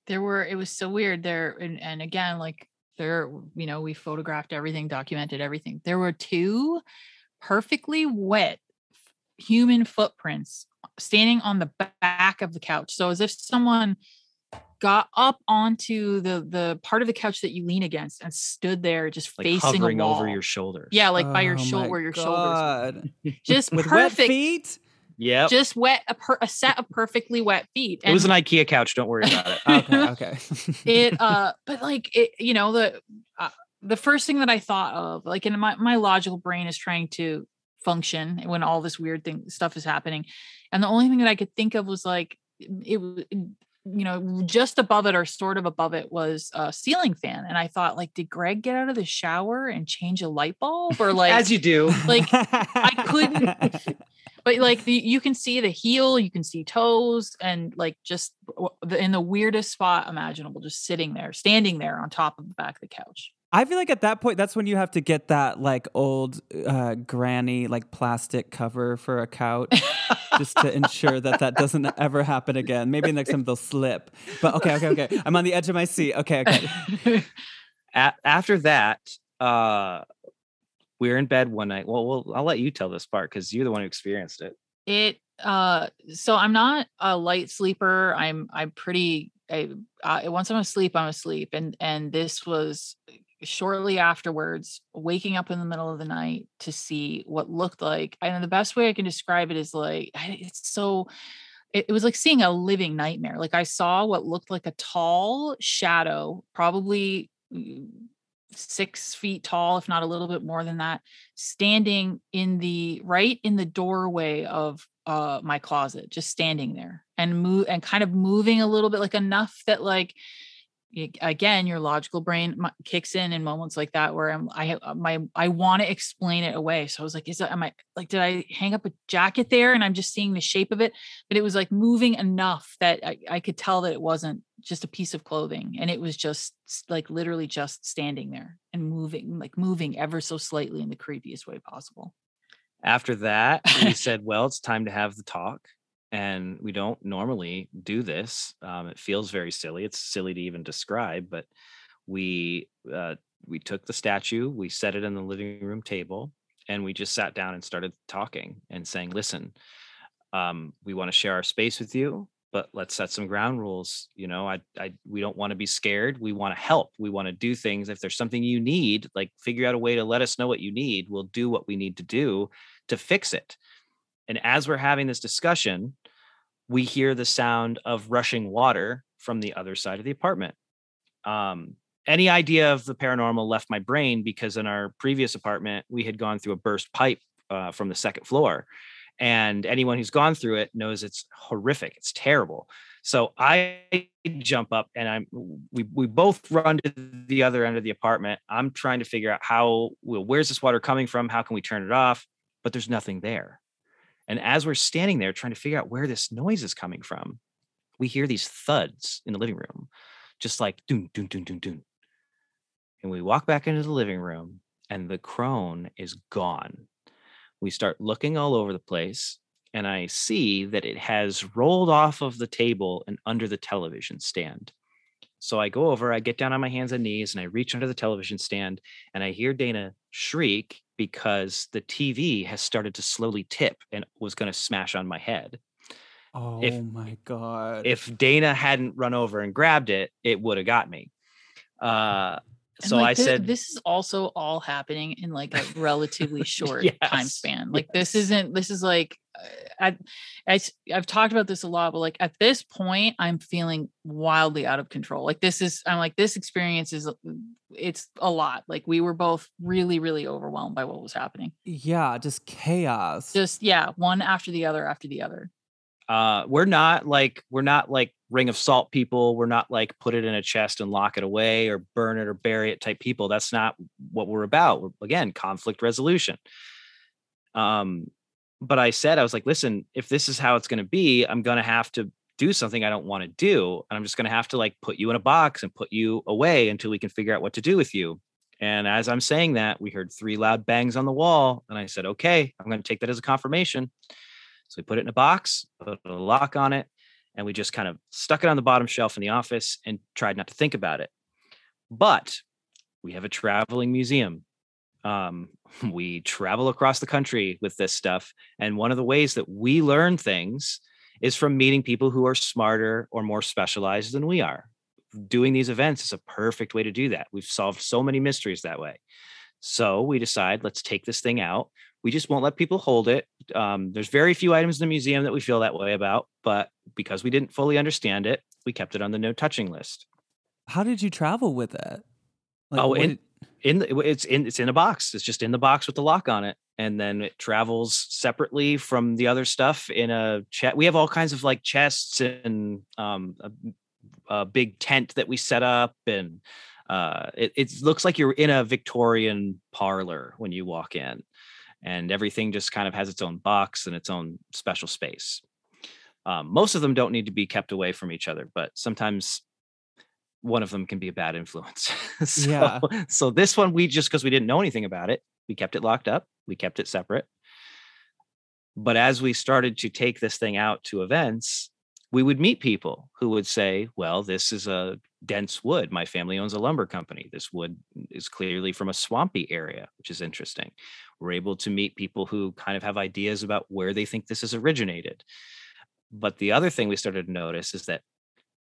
S2: There were, it was so weird there. And, and again, like there, you know, we photographed everything, documented everything. There were two perfectly wet human footprints standing on the back of the couch. So as if someone got up onto the the part of the couch that you lean against and stood there just
S3: Like
S2: facing a
S3: hovering
S2: wall.
S3: over your shoulders.
S2: Yeah, like by your
S4: Oh
S2: shoulder where your shoulders.
S4: God.
S2: were. [LAUGHS] Just
S4: With wet
S2: perfect.
S4: feet?
S3: Yeah.
S2: Just wet a, per, a set of perfectly wet feet.
S3: it was an IKEA couch. Don't worry about it. [LAUGHS] [LAUGHS]
S4: Okay, okay.
S2: it uh but like it you know the uh, the first thing that i thought of like in my my logical brain is trying to function when all this weird thing stuff is happening and the only thing that i could think of was like it was you know just above it or sort of above it was a ceiling fan and i thought like did greg get out of the shower and change a light bulb or [LAUGHS] like
S3: As you do.
S2: like I couldn't. [LAUGHS] [LAUGHS] but like the, you can see the heel, you can see toes, and like just in the weirdest spot imaginable, just sitting there, standing there on top of the back of the couch.
S4: I feel like at that point, that's when you have to get that like old uh, granny like plastic cover for a couch, just to ensure that that doesn't ever happen again. Maybe next time they'll slip. But okay, okay, okay. I'm on the edge of my seat. Okay, okay. [LAUGHS]
S3: After that, uh, we were in bed one night. Well, well, I'll let you tell this part because you're the one who experienced it.
S2: it uh so i'm not a light sleeper i'm i'm pretty I, uh, once i'm asleep i'm asleep and and this was shortly afterwards waking up in the middle of the night to see what looked like and the best way i can describe it is like it's so it, was like seeing a living nightmare like i saw what looked like a tall shadow probably mm, six feet tall if not a little bit more than that standing in the right in the doorway of uh my closet just standing there and move and kind of moving a little bit like enough that like again your logical brain kicks in in moments like that where i'm i uh, my i want to explain it away. So i was like is that am i like did i hang up a jacket there and i'm just seeing the shape of it? But it was like moving enough that i, I could tell that it wasn't just a piece of clothing and it was just like literally just standing there and moving like moving ever so slightly in the creepiest way possible.
S3: After that, we [LAUGHS] said, well, it's time to have the talk. And we don't normally do this. Um, it feels very silly. It's silly to even describe, but we uh, we took the statue, we set it in the living room table, and we just sat down and started talking and saying, listen, um, we want to share our space with you, but let's set some ground rules. You know, I, I we don't want to be scared. We want to help. We want to do things. If there's something you need, like figure out a way to let us know what you need. We'll do what we need to do to fix it. And as we're having this discussion, we hear the sound of rushing water from the other side of the apartment. Um, any idea of the paranormal left my brain because in our previous apartment, we had gone through a burst pipe uh, from the second floor. And anyone who's gone through it knows it's horrific. It's terrible. So I jump up and I'm we we both run to the other end of the apartment. I'm trying to figure out how well, where's this water coming from? How can we turn it off? But there's nothing there. And as we're standing there trying to figure out where this noise is coming from, we hear these thuds in the living room, just like doon, doon, doon, doon, doon. and we walk back into the living room, and the crone is gone. We start looking all over the place, and I see that it has rolled off of the table and under the television stand. So I go over, I get down on my hands and knees, and I reach under the television stand, and I hear Dana shriek because the TV has started to slowly tip and was going to smash on my head.
S4: Oh
S3: If-
S4: my god.
S3: If Dana hadn't run over and grabbed it, it would have got me. [LAUGHS] Uh,
S2: And,
S3: so
S2: like,
S3: I
S2: thi-
S3: said,
S2: this is also all happening in like a relatively [LAUGHS] short time span. Like this isn't this is like I, I've talked about this a lot, but like at this point, I'm feeling wildly out of control. Like this is I'm like this experience is uh, it's a lot. Like we were both really really overwhelmed by what was happening.
S4: yeah, just chaos.
S2: Just yeah, one after the other after the other.
S3: Uh we're not like we're not like ring of salt people we're not like put it in a chest and lock it away or burn it or bury it type people that's not what we're about we're, again conflict resolution. Um but i said i was like listen if this is how it's going to be i'm going to have to do something i don't want to do and i'm just going to have to like put you in a box and put you away until we can figure out what to do with you. And as i'm saying that we heard three loud bangs on the wall and i said okay i'm going to take that as a confirmation so we put it in a box, put a lock on it, and we just kind of stuck it on the bottom shelf in the office and tried not to think about it. But we have a traveling museum. Um, [LAUGHS] we travel across the country with this stuff. And one of the ways that we learn things is from meeting people who are smarter or more specialized than we are. Doing these events is a perfect way to do that. We've solved so many mysteries that way. So we decide, let's take this thing out. We just won't let people hold it. Um, there's very few items in the museum that we feel that way about, but because we didn't fully understand it, we kept it on the no touching list.
S4: How did you travel with it?
S3: Oh, in-
S4: did-
S3: In the, it's in it's in a box. It's just in the box with the lock on it, and then it travels separately from the other stuff in a chat. We have all kinds of like chests and um, a, a big tent that we set up, and uh, it, it looks like you're in a Victorian parlor when you walk in, and everything just kind of has its own box and its own special space. Um, most of them don't need to be kept away from each other, but sometimes one of them can be a bad influence. [LAUGHS] so,
S4: Yeah.
S3: so this one, we just because we didn't know anything about it, we kept it locked up, we kept it separate. But as we started to take this thing out to events, we would meet people who would say, Well, this is a dense wood. My family owns a lumber company. This wood is clearly from a swampy area, which is interesting. We're able to meet people who kind of have ideas about where they think this has originated. But the other thing we started to notice is that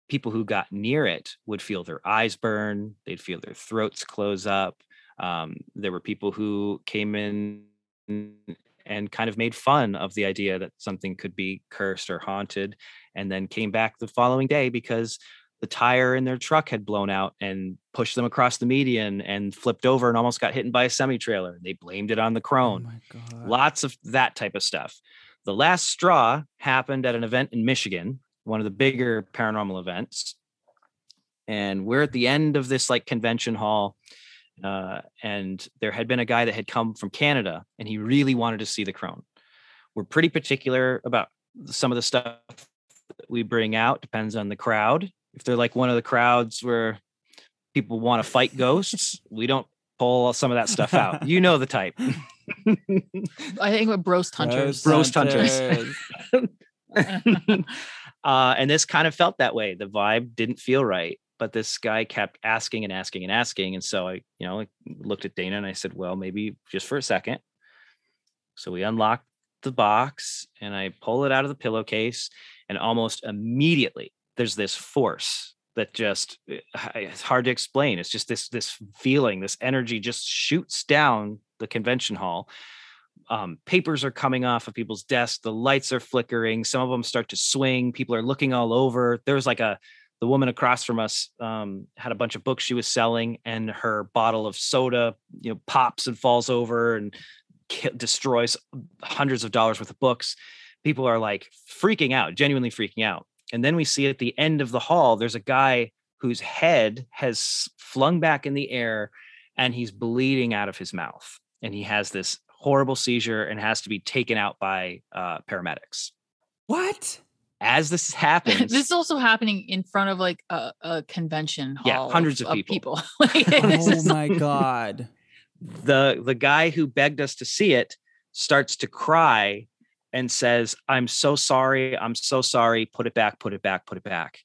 S3: people who got near it would feel their eyes burn, they'd feel their throats close up. Um, there were people who came in and kind of made fun of the idea that something could be cursed or haunted, and then came back the following day because the tire in their truck had blown out and pushed them across the median and flipped over and almost got hit by a semi trailer. They blamed it on the
S4: oh
S3: crone
S4: my god.
S3: lots of that type of stuff. The last straw happened at an event in Michigan, one of the bigger paranormal events. And we're at the end of this like convention hall. Uh, and there had been a guy that had come from Canada and he really wanted to see the crone. We're pretty particular about some of the stuff that we bring out, depends on the crowd. If they're like one of the crowds where people want to fight ghosts, we don't pull some of that stuff out. [LAUGHS] You know the type. [LAUGHS]
S2: I think with Brost Hunters.
S3: Bros hunters.
S4: hunters. [LAUGHS]
S3: uh, and this kind of felt that way. The vibe didn't feel right, but this guy kept asking and asking and asking. And so I, you know, I looked at Dana and I said, well, maybe just for a second. So we unlocked the box and I pull it out of the pillowcase, and almost immediately there's this force that just eh, it's hard to explain. It's just this this feeling, this energy just shoots down the convention hall. Um, papers are coming off of people's desks the lights are flickering some of them start to swing people are looking all over. There's like a the woman across from us um, had a bunch of books she was selling and her bottle of soda you know pops and falls over and destroys hundreds of dollars worth of books. People are like freaking out genuinely freaking out and then we see at the end of the hall there's a guy whose head has flung back in the air and he's bleeding out of his mouth and he has this horrible seizure and has to be taken out by uh, paramedics.
S4: what?
S3: as this [LAUGHS] happens,
S2: this is also happening in front of like a, a convention hall.
S3: Yeah, hundreds of people. [LAUGHS]
S2: Like,
S4: oh
S2: is-
S4: my god.
S3: the the guy who begged us to see it starts to cry and says, "I'm so sorry. I'm so sorry. Put it back. Put it back. Put it back."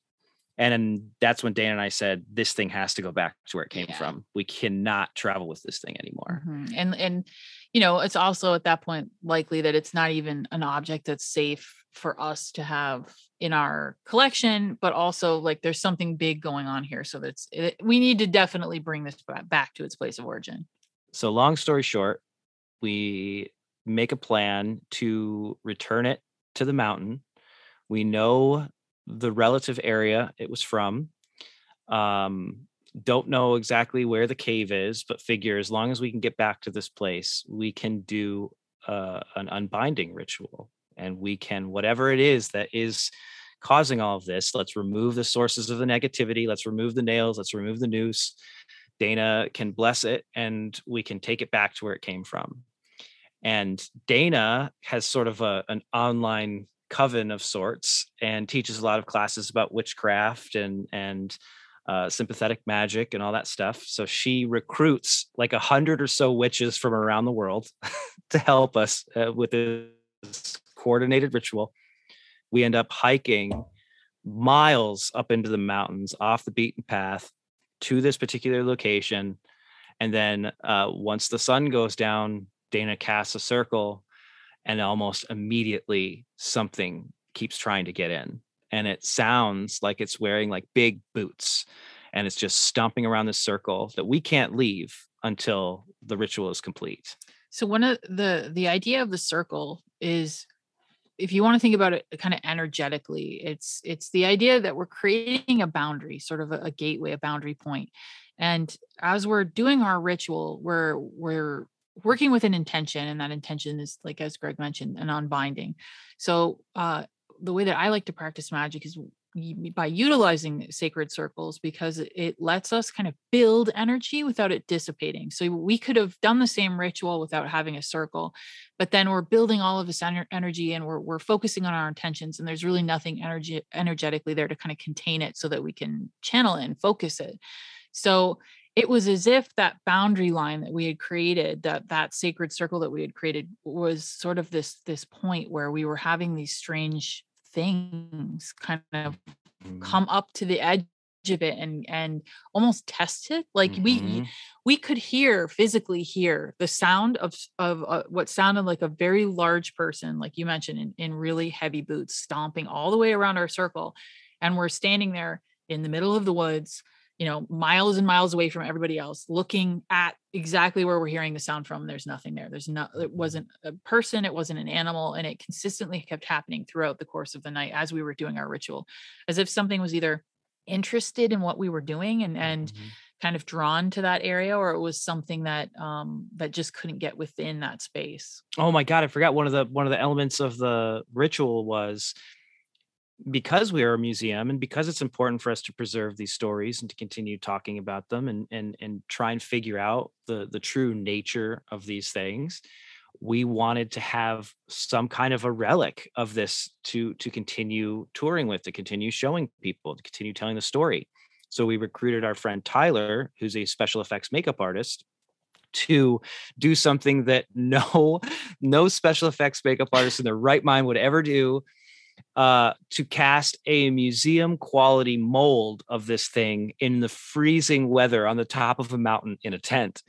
S3: And then that's when Dana and I said, "This thing has to go back to where it came
S2: Yeah.
S3: from. We cannot travel with this thing anymore."
S2: Mhm. And and you know, it's also at that point likely that it's not even an object that's safe for us to have in our collection, but also like there's something big going on here. So that's it, we need to definitely bring this back to its place of origin.
S3: So, long story short, we make a plan to return it to the mountain. We know the relative area it was from. Um, don't know exactly where the cave is, but figure as long as we can get back to this place, we can do uh, an unbinding ritual and we can, whatever it is that is causing all of this, let's remove the sources of the negativity, let's remove the nails, let's remove the noose. Dana can bless it and we can take it back to where it came from. And Dana has sort of a, an online coven of sorts and teaches a lot of classes about witchcraft and and uh, sympathetic magic and all that stuff. So she recruits like a hundred or so witches from around the world [LAUGHS] to help us uh, with this coordinated ritual. We end up hiking miles up into the mountains off the beaten path to this particular location. And then uh, once the sun goes down, Dana casts a circle, and almost immediately something keeps trying to get in. And it sounds like it's wearing like big boots and it's just stomping around this circle that we can't leave until the ritual is complete.
S2: So one of the the idea of the circle is if you want to think about it kind of energetically, it's it's the idea that we're creating a boundary, sort of a, a gateway, a boundary point. And as we're doing our ritual, we're we're working with an intention, and that intention is like as Greg mentioned, an unbinding. So uh the way that I like to practice magic is by utilizing sacred circles because it- lets us kind of build energy without it dissipating. So we could have done the same ritual without having a circle, but then we're building all of this ener- energy and we're we're focusing on our intentions and there's really nothing energy energetically there to kind of contain it so that we can channel it and focus it. So it was as if that boundary line that we had created that that sacred circle that we had created was sort of this this point where we were having these strange things kind of come up to the edge of it and and almost test it. Like we
S3: Mhm.
S2: we could hear physically hear the sound of of uh, what sounded like a very large person like you mentioned in, in really heavy boots stomping all the way around our circle. And we're standing there in the middle of the woods you know miles and miles away from everybody else looking at exactly where we're hearing the sound from there's nothing there. There's no it wasn't a person it wasn't an animal and it consistently kept happening throughout the course of the night as we were doing our ritual as if something was either interested in what we were doing and and
S3: Mhm.
S2: kind of drawn to that area or it was something that um that just couldn't get within that space.
S3: Oh my god, I forgot one of the one of the elements of the ritual was because we are a museum and because it's important for us to preserve these stories and to continue talking about them and and and try and figure out the the true nature of these things we wanted to have some kind of a relic of this to to continue touring with to continue showing people to continue telling the story. So we recruited our friend Tyler who's a special effects makeup artist to do something that [LAUGHS] no no special effects makeup artist in their right mind would ever do uh to cast a museum quality mold of this thing in the freezing weather on the top of a mountain in a tent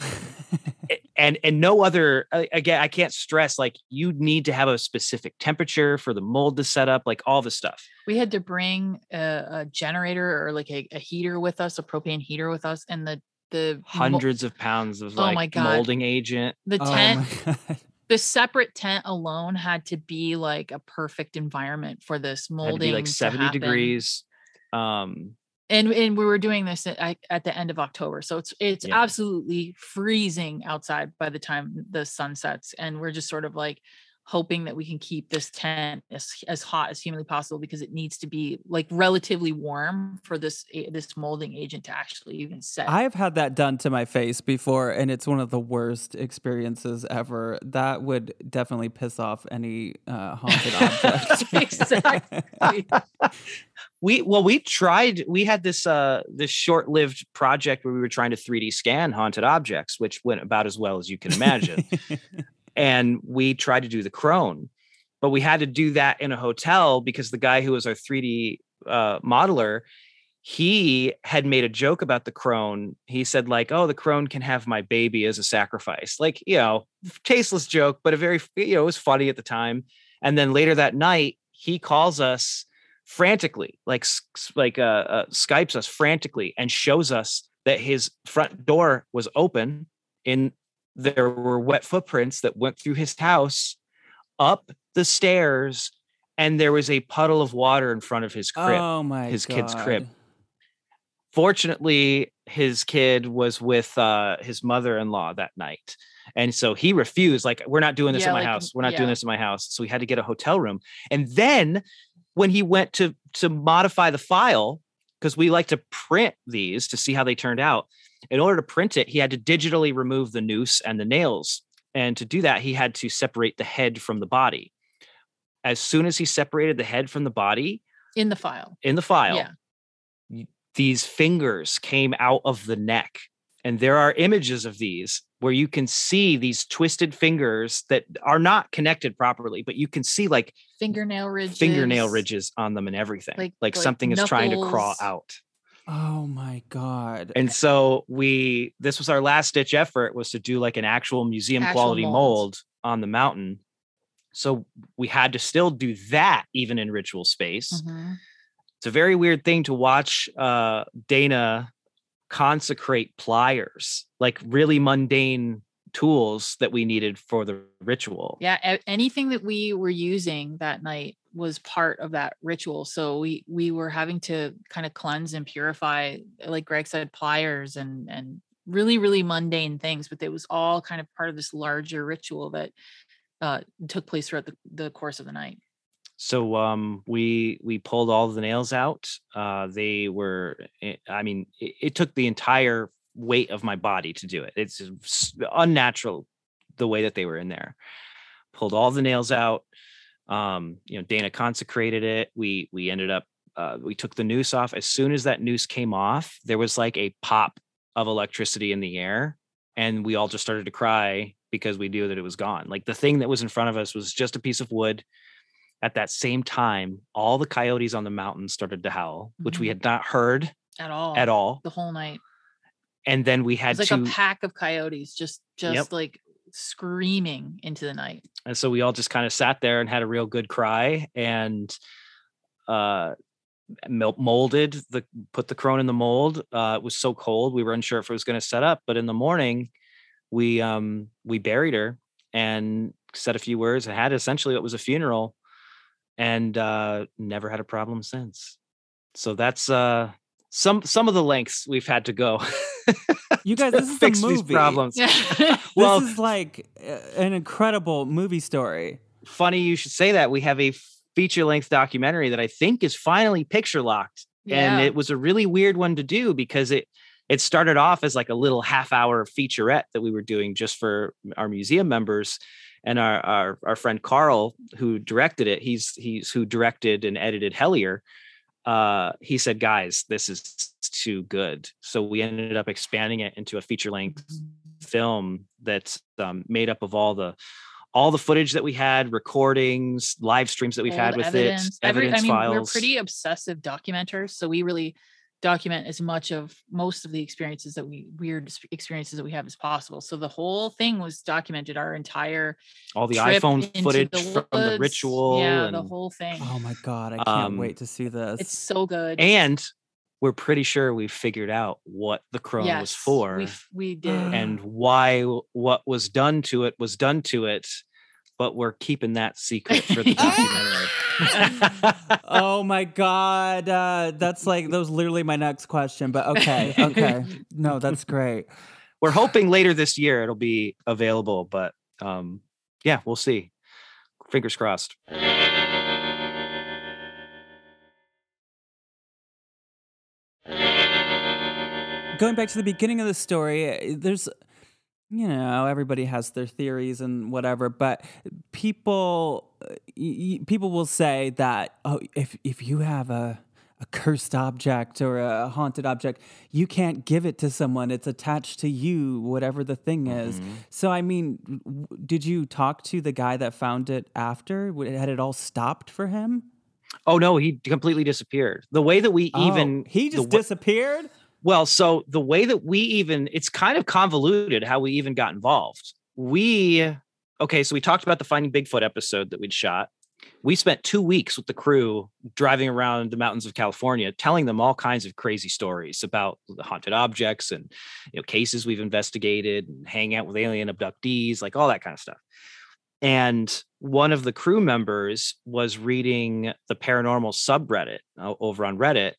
S3: [LAUGHS] and and no other again i can't stress like you need to have a specific temperature for the mold to set up like all the stuff
S2: we had to bring a, a generator or like a, a heater with us a propane heater with us and the the mo-
S3: hundreds of pounds of
S2: Oh
S3: like
S2: my God.
S3: molding agent
S2: the
S4: Oh
S2: tent
S4: my [LAUGHS] God.
S2: The separate tent alone had to be like a perfect environment for this molding
S3: like 70
S2: happen.
S3: degrees um
S2: and and we were doing this at, at the end of October, so it's it's
S3: Yeah.
S2: absolutely freezing outside by the time the sun sets, and we're just sort of like, hoping that we can keep this tent as, as hot as humanly possible because it needs to be like relatively warm for this this molding agent to actually even set.
S4: I've had that done to my face before, and it's one of the worst experiences ever. That would definitely piss off any uh, haunted object. [LAUGHS]
S2: Exactly. [LAUGHS]
S3: we well we tried we had this uh this short-lived project where we were trying to 3d scan haunted objects which went about as well as you can imagine [LAUGHS] and we tried to do the crone but we had to do that in a hotel because the guy who was our 3d uh, modeler he had made a joke about the crone. He said like oh the crone can have my baby as a sacrifice. Like you know tasteless joke but a very you know it was funny at the time. And then later that night he calls us frantically like like uh, uh skypes us frantically and shows us that his front door was open in there were wet footprints that went through his house up the stairs and there was a puddle of water in front of his crib
S4: oh my
S3: his kid's crib. Fortunately his kid was with uh his mother-in-law that night and so he refused like we're not doing this
S2: Yeah,
S3: at my
S2: like,
S3: house. We're not doing this in my house. So we had to get a hotel room and then when he went to to modify the file because we like to print these to see how they turned out in order to print it he had to digitally remove the noose and the nails and to do that he had to separate the head from the body as soon as he separated the head from the body
S2: in the file.
S3: in the file
S2: Yeah.
S3: these fingers came out of the neck and there are images of these where you can see these twisted fingers that are not connected properly but you can see like
S2: Fingernail ridges.
S3: fingernail ridges on them and everything like,
S2: like- like
S3: something is trying to crawl out
S4: Oh my god.
S3: and so we this was our last ditch effort was to do like an actual museum
S2: Actual
S3: quality
S2: mold.
S3: mold on the mountain so we had to still do that even in ritual space
S2: Mhm.
S3: it's a very weird thing to watch uh Dana consecrate pliers, like really mundane tools that we needed for the ritual.
S2: Yeah, anything that we were using that night was part of that ritual. So we we were having to kind of cleanse and purify, like Greg said, pliers and and really really mundane things, but it was all kind of part of this larger ritual that uh, took place throughout the, the course of the night.
S3: So um we we pulled all the nails out. Uh they were eh, I mean it, it took the entire weight of my body to do it. It's unnatural the way that they were in there. Pulled all the nails out. Um you know Dana consecrated it. We we ended up uh, we took the noose off. As soon as that noose came off, there was like a pop of electricity in the air, and we all just started to cry because we knew that it was gone. Like the thing that was in front of us was just a piece of wood. At that same time, all the coyotes on the mountain started to howl, which we
S2: Mhm.
S3: had not heard
S2: At all.
S3: at all.
S2: The whole night.
S3: And then we had
S2: like
S3: to,
S2: a pack of coyotes just just
S3: Yep.
S2: like screaming into the night.
S3: and so we all just kind of sat there and had a real good cry and uh molded the put the crone in the mold uh it was so cold we were unsure if it was going to set up but in the morning we um we buried her and said a few words and had essentially what was a funeral and uh never had a problem since so that's uh some some of the lengths we've had to go [LAUGHS]
S4: You guys, this is
S3: fix
S4: a
S3: these
S4: movie.
S3: problems [LAUGHS]
S4: This is like uh, an incredible movie story.
S3: funny you should say that we have a feature length documentary that I think is finally picture locked. And it was a really weird one to do because it it started off as like a little half hour featurette that we were doing just for our museum members. And our our, our friend Carl, who directed it, he's he's who directed and edited Hellier. Uh, he said, guys, this is too good. So we ended up expanding it into a feature length film that's um, made up of all the all the footage that we had, recordings, live streams that we've had
S2: old
S3: with it,
S2: Every-
S3: evidence
S2: I mean,
S3: files.
S2: we're pretty obsessive documenters, so we really document as much of most of the experiences that we weird experiences that we have as possible. So the whole thing was documented. Our entire
S3: all the
S2: trip
S3: iPhone
S2: into
S3: footage
S2: the
S3: from the ritual,
S2: Yeah,
S3: and,
S2: the whole thing.
S4: Oh my god, I can't
S3: Um,
S4: wait to see this.
S2: It's so good.
S3: and we're pretty sure we figured out what the crone was for
S2: We, we [GASPS] did.
S3: and why what was done to it was done to it. But we're keeping that secret for the [LAUGHS] documentary. [LAUGHS]
S4: oh my god, uh, that's like that was literally my next question. But okay, okay, no, that's great.
S3: we're hoping later this year it'll be available, but um, yeah, we'll see. Fingers crossed.
S1: Going back to the beginning of the story, eh, there's you know everybody has their theories and whatever but people uh, people will say that oh if if you have a a cursed object or a haunted object you can't give it to someone. It's attached to you whatever the thing is. So i mean w- did you talk to the guy that found it after? Had it all stopped for him?
S3: Oh no, he completely disappeared. The way that we even
S1: Oh, he just disappeared
S3: Well, so the way that we even it's kind of convoluted how we even got involved. We okay, so we talked about the Finding Bigfoot episode that we'd shot. We spent 2 weeks with the crew driving around the mountains of California telling them all kinds of crazy stories about the haunted objects and you know cases we've investigated and hang out with alien abductees, like all that kind of stuff. And one of the crew members was reading the paranormal subreddit uh, over on Reddit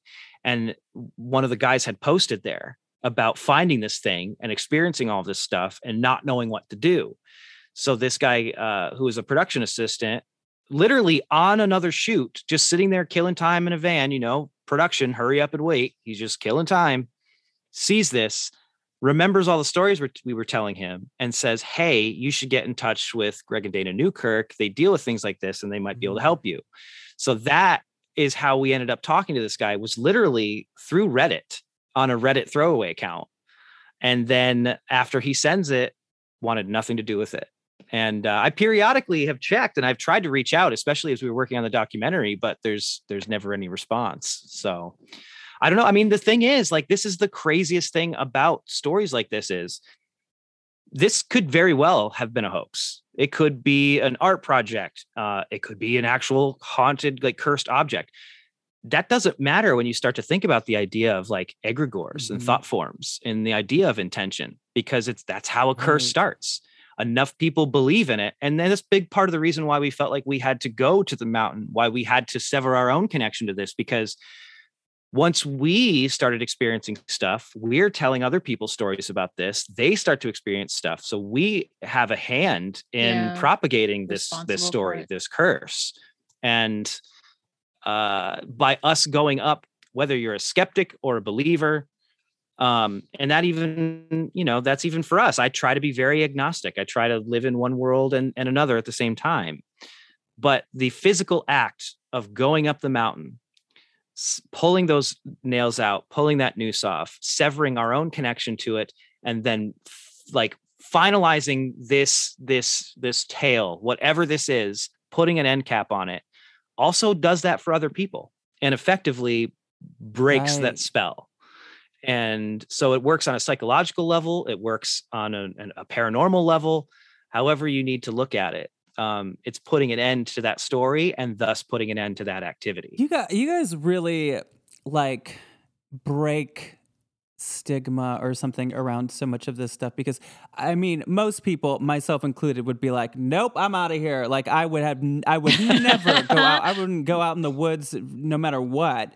S3: and one of the guys had posted there about finding this thing and experiencing all this stuff and not knowing what to do. So this guy, uh, who was a production assistant, literally on another shoot, just sitting there killing time in a van, you know, production, hurry up and wait. He's just killing time. Sees this, remembers all the stories we were telling him, and says, "Hey, you should get in touch with Greg and Dana Newkirk. They deal with things like this, and they might be able to help you." So that is how we ended up talking to this guy was literally through Reddit on a Reddit throwaway account. And then after he sends it, wanted nothing to do with it. And uh, I periodically have checked and I've tried to reach out, especially as we were working on the documentary, but there's there's never any response. So I don't know. I mean, the thing is, like, this is the craziest thing about stories like this is this could very well have been a hoax. It could be an art project. Uh, it could be an actual haunted, like cursed object. That doesn't matter when you start to think about the idea of like egregores and
S1: Mhm.
S3: thought forms and the idea of intention, because it's that's how a curse
S1: Right.
S3: starts. Enough people believe in it. And then that's big part of the reason why we felt like we had to go to the mountain, why we had to sever our own connection to this, because once we started experiencing stuff, we're telling other people stories about this. They start to experience stuff. So we have a hand in
S2: Yeah.
S3: propagating this this story, this curse. And uh by us going up, whether you're a skeptic or a believer, um, and that even, you know, that's even for us. I try to be very agnostic. I try to live in one world and, and another at the same time. But the physical act of going up the mountain, pulling those nails out, pulling that noose off, severing our own connection to it, and then f- like finalizing this this this tale, whatever this is, putting an end cap on it, also does that for other people and effectively breaks
S1: Right.
S3: that spell. And so it works on a psychological level, it works on a, a paranormal level, however you need to look at it. Um, it's putting an end to that story and thus putting an end to that activity.
S1: You got you guys really like break stigma or something around so much of this stuff because I mean most people myself included would be like nope I'm out of here like I would have I would never go [LAUGHS] out I wouldn't go out in the woods no matter what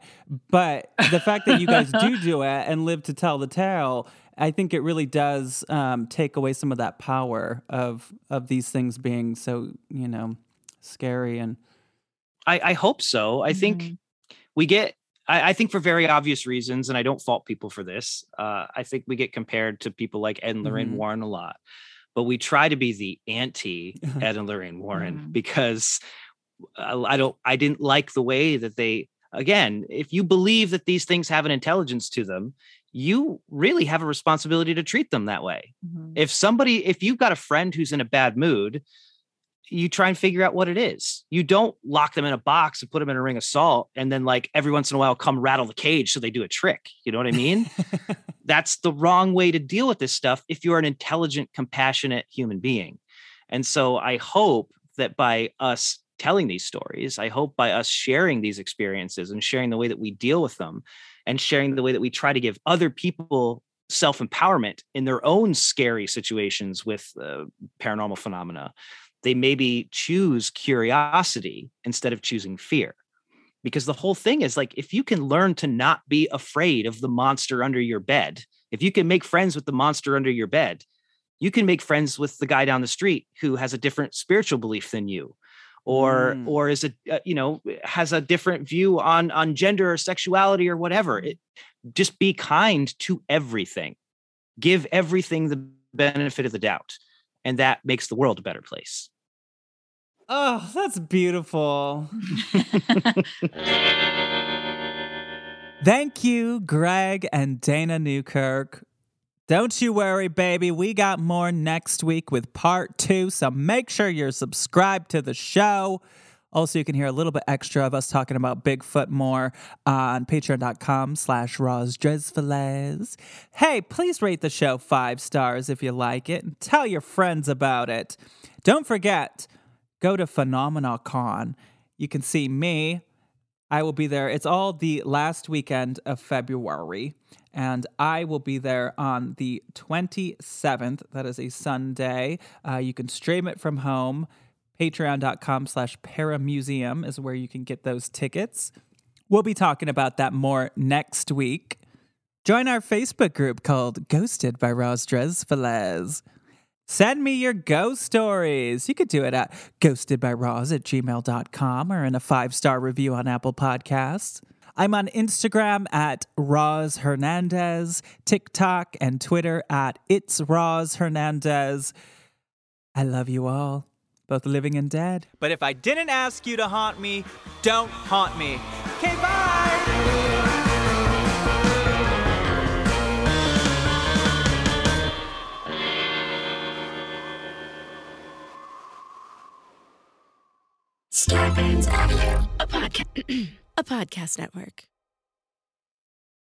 S1: but the fact that you guys do do it and live to tell the tale I think it really does um, take away some of that power of of these things being so you know scary and
S3: I, I hope so. I think
S2: Mhm.
S3: we get I, I think for very obvious reasons, and I don't fault people for this. Uh, I think we get compared to people like Ed and Lorraine
S1: Mhm.
S3: Warren a lot, but we try to be the anti [LAUGHS] Ed and Lorraine Warren
S2: Mhm.
S3: because I, I don't I didn't like the way that they again, if you believe that these things have an intelligence to them, you really have a responsibility to treat them that way.
S2: Mhm.
S3: If somebody, if you've got a friend who's in a bad mood, you try and figure out what it is. You don't lock them in a box and put them in a ring of salt and then like every once in a while come rattle the cage so they do a trick. You know what I mean? [LAUGHS] That's the wrong way to deal with this stuff if you're an intelligent, compassionate human being. And so I hope that by us telling these stories, I hope by us sharing these experiences and sharing the way that we deal with them and sharing the way that we try to give other people self empowerment in their own scary situations with uh, paranormal phenomena, they maybe choose curiosity instead of choosing fear. Because the whole thing is like, if you can learn to not be afraid of the monster under your bed, if you can make friends with the monster under your bed, you can make friends with the guy down the street who has a different spiritual belief than you or
S4: Mm.
S3: or is it uh, you know has a different view on on gender or sexuality or whatever it, just be kind to everything give everything the benefit of the doubt and that makes the world a better place
S4: Oh, that's beautiful. [LAUGHS]
S1: Thank you, Greg and Dana Newkirk. Don't you worry, baby. We got more next week with part two. So make sure you're subscribed to the show. Also, you can hear a little bit extra of us talking about Bigfoot more on patreon.com slash rozdrezfiles. Hey, please rate the show five stars if you like it and tell your friends about it. Don't forget, go to PhenomenaCon. You can see me, I will be there. It's all the last weekend of February, and I will be there on the 27th. That is a Sunday. Uh, you can stream it from home. Patreon.com slash paramuseum is where you can get those tickets. We'll be talking about that more next week. Join our Facebook group called Ghosted by Roz Drezfiles. Send me your ghost stories. You could do it at ghostedbyroz at gmail.com or in a five star review on Apple Podcasts. I'm on Instagram at Roz Hernandez, TikTok and Twitter at It's Roz Hernandez. I love you all, both living and dead. But if I didn't ask you to haunt me, don't haunt me. Okay, bye.
S5: Starburns Audio.
S6: a podcast, [CLEARS THROAT] a podcast network.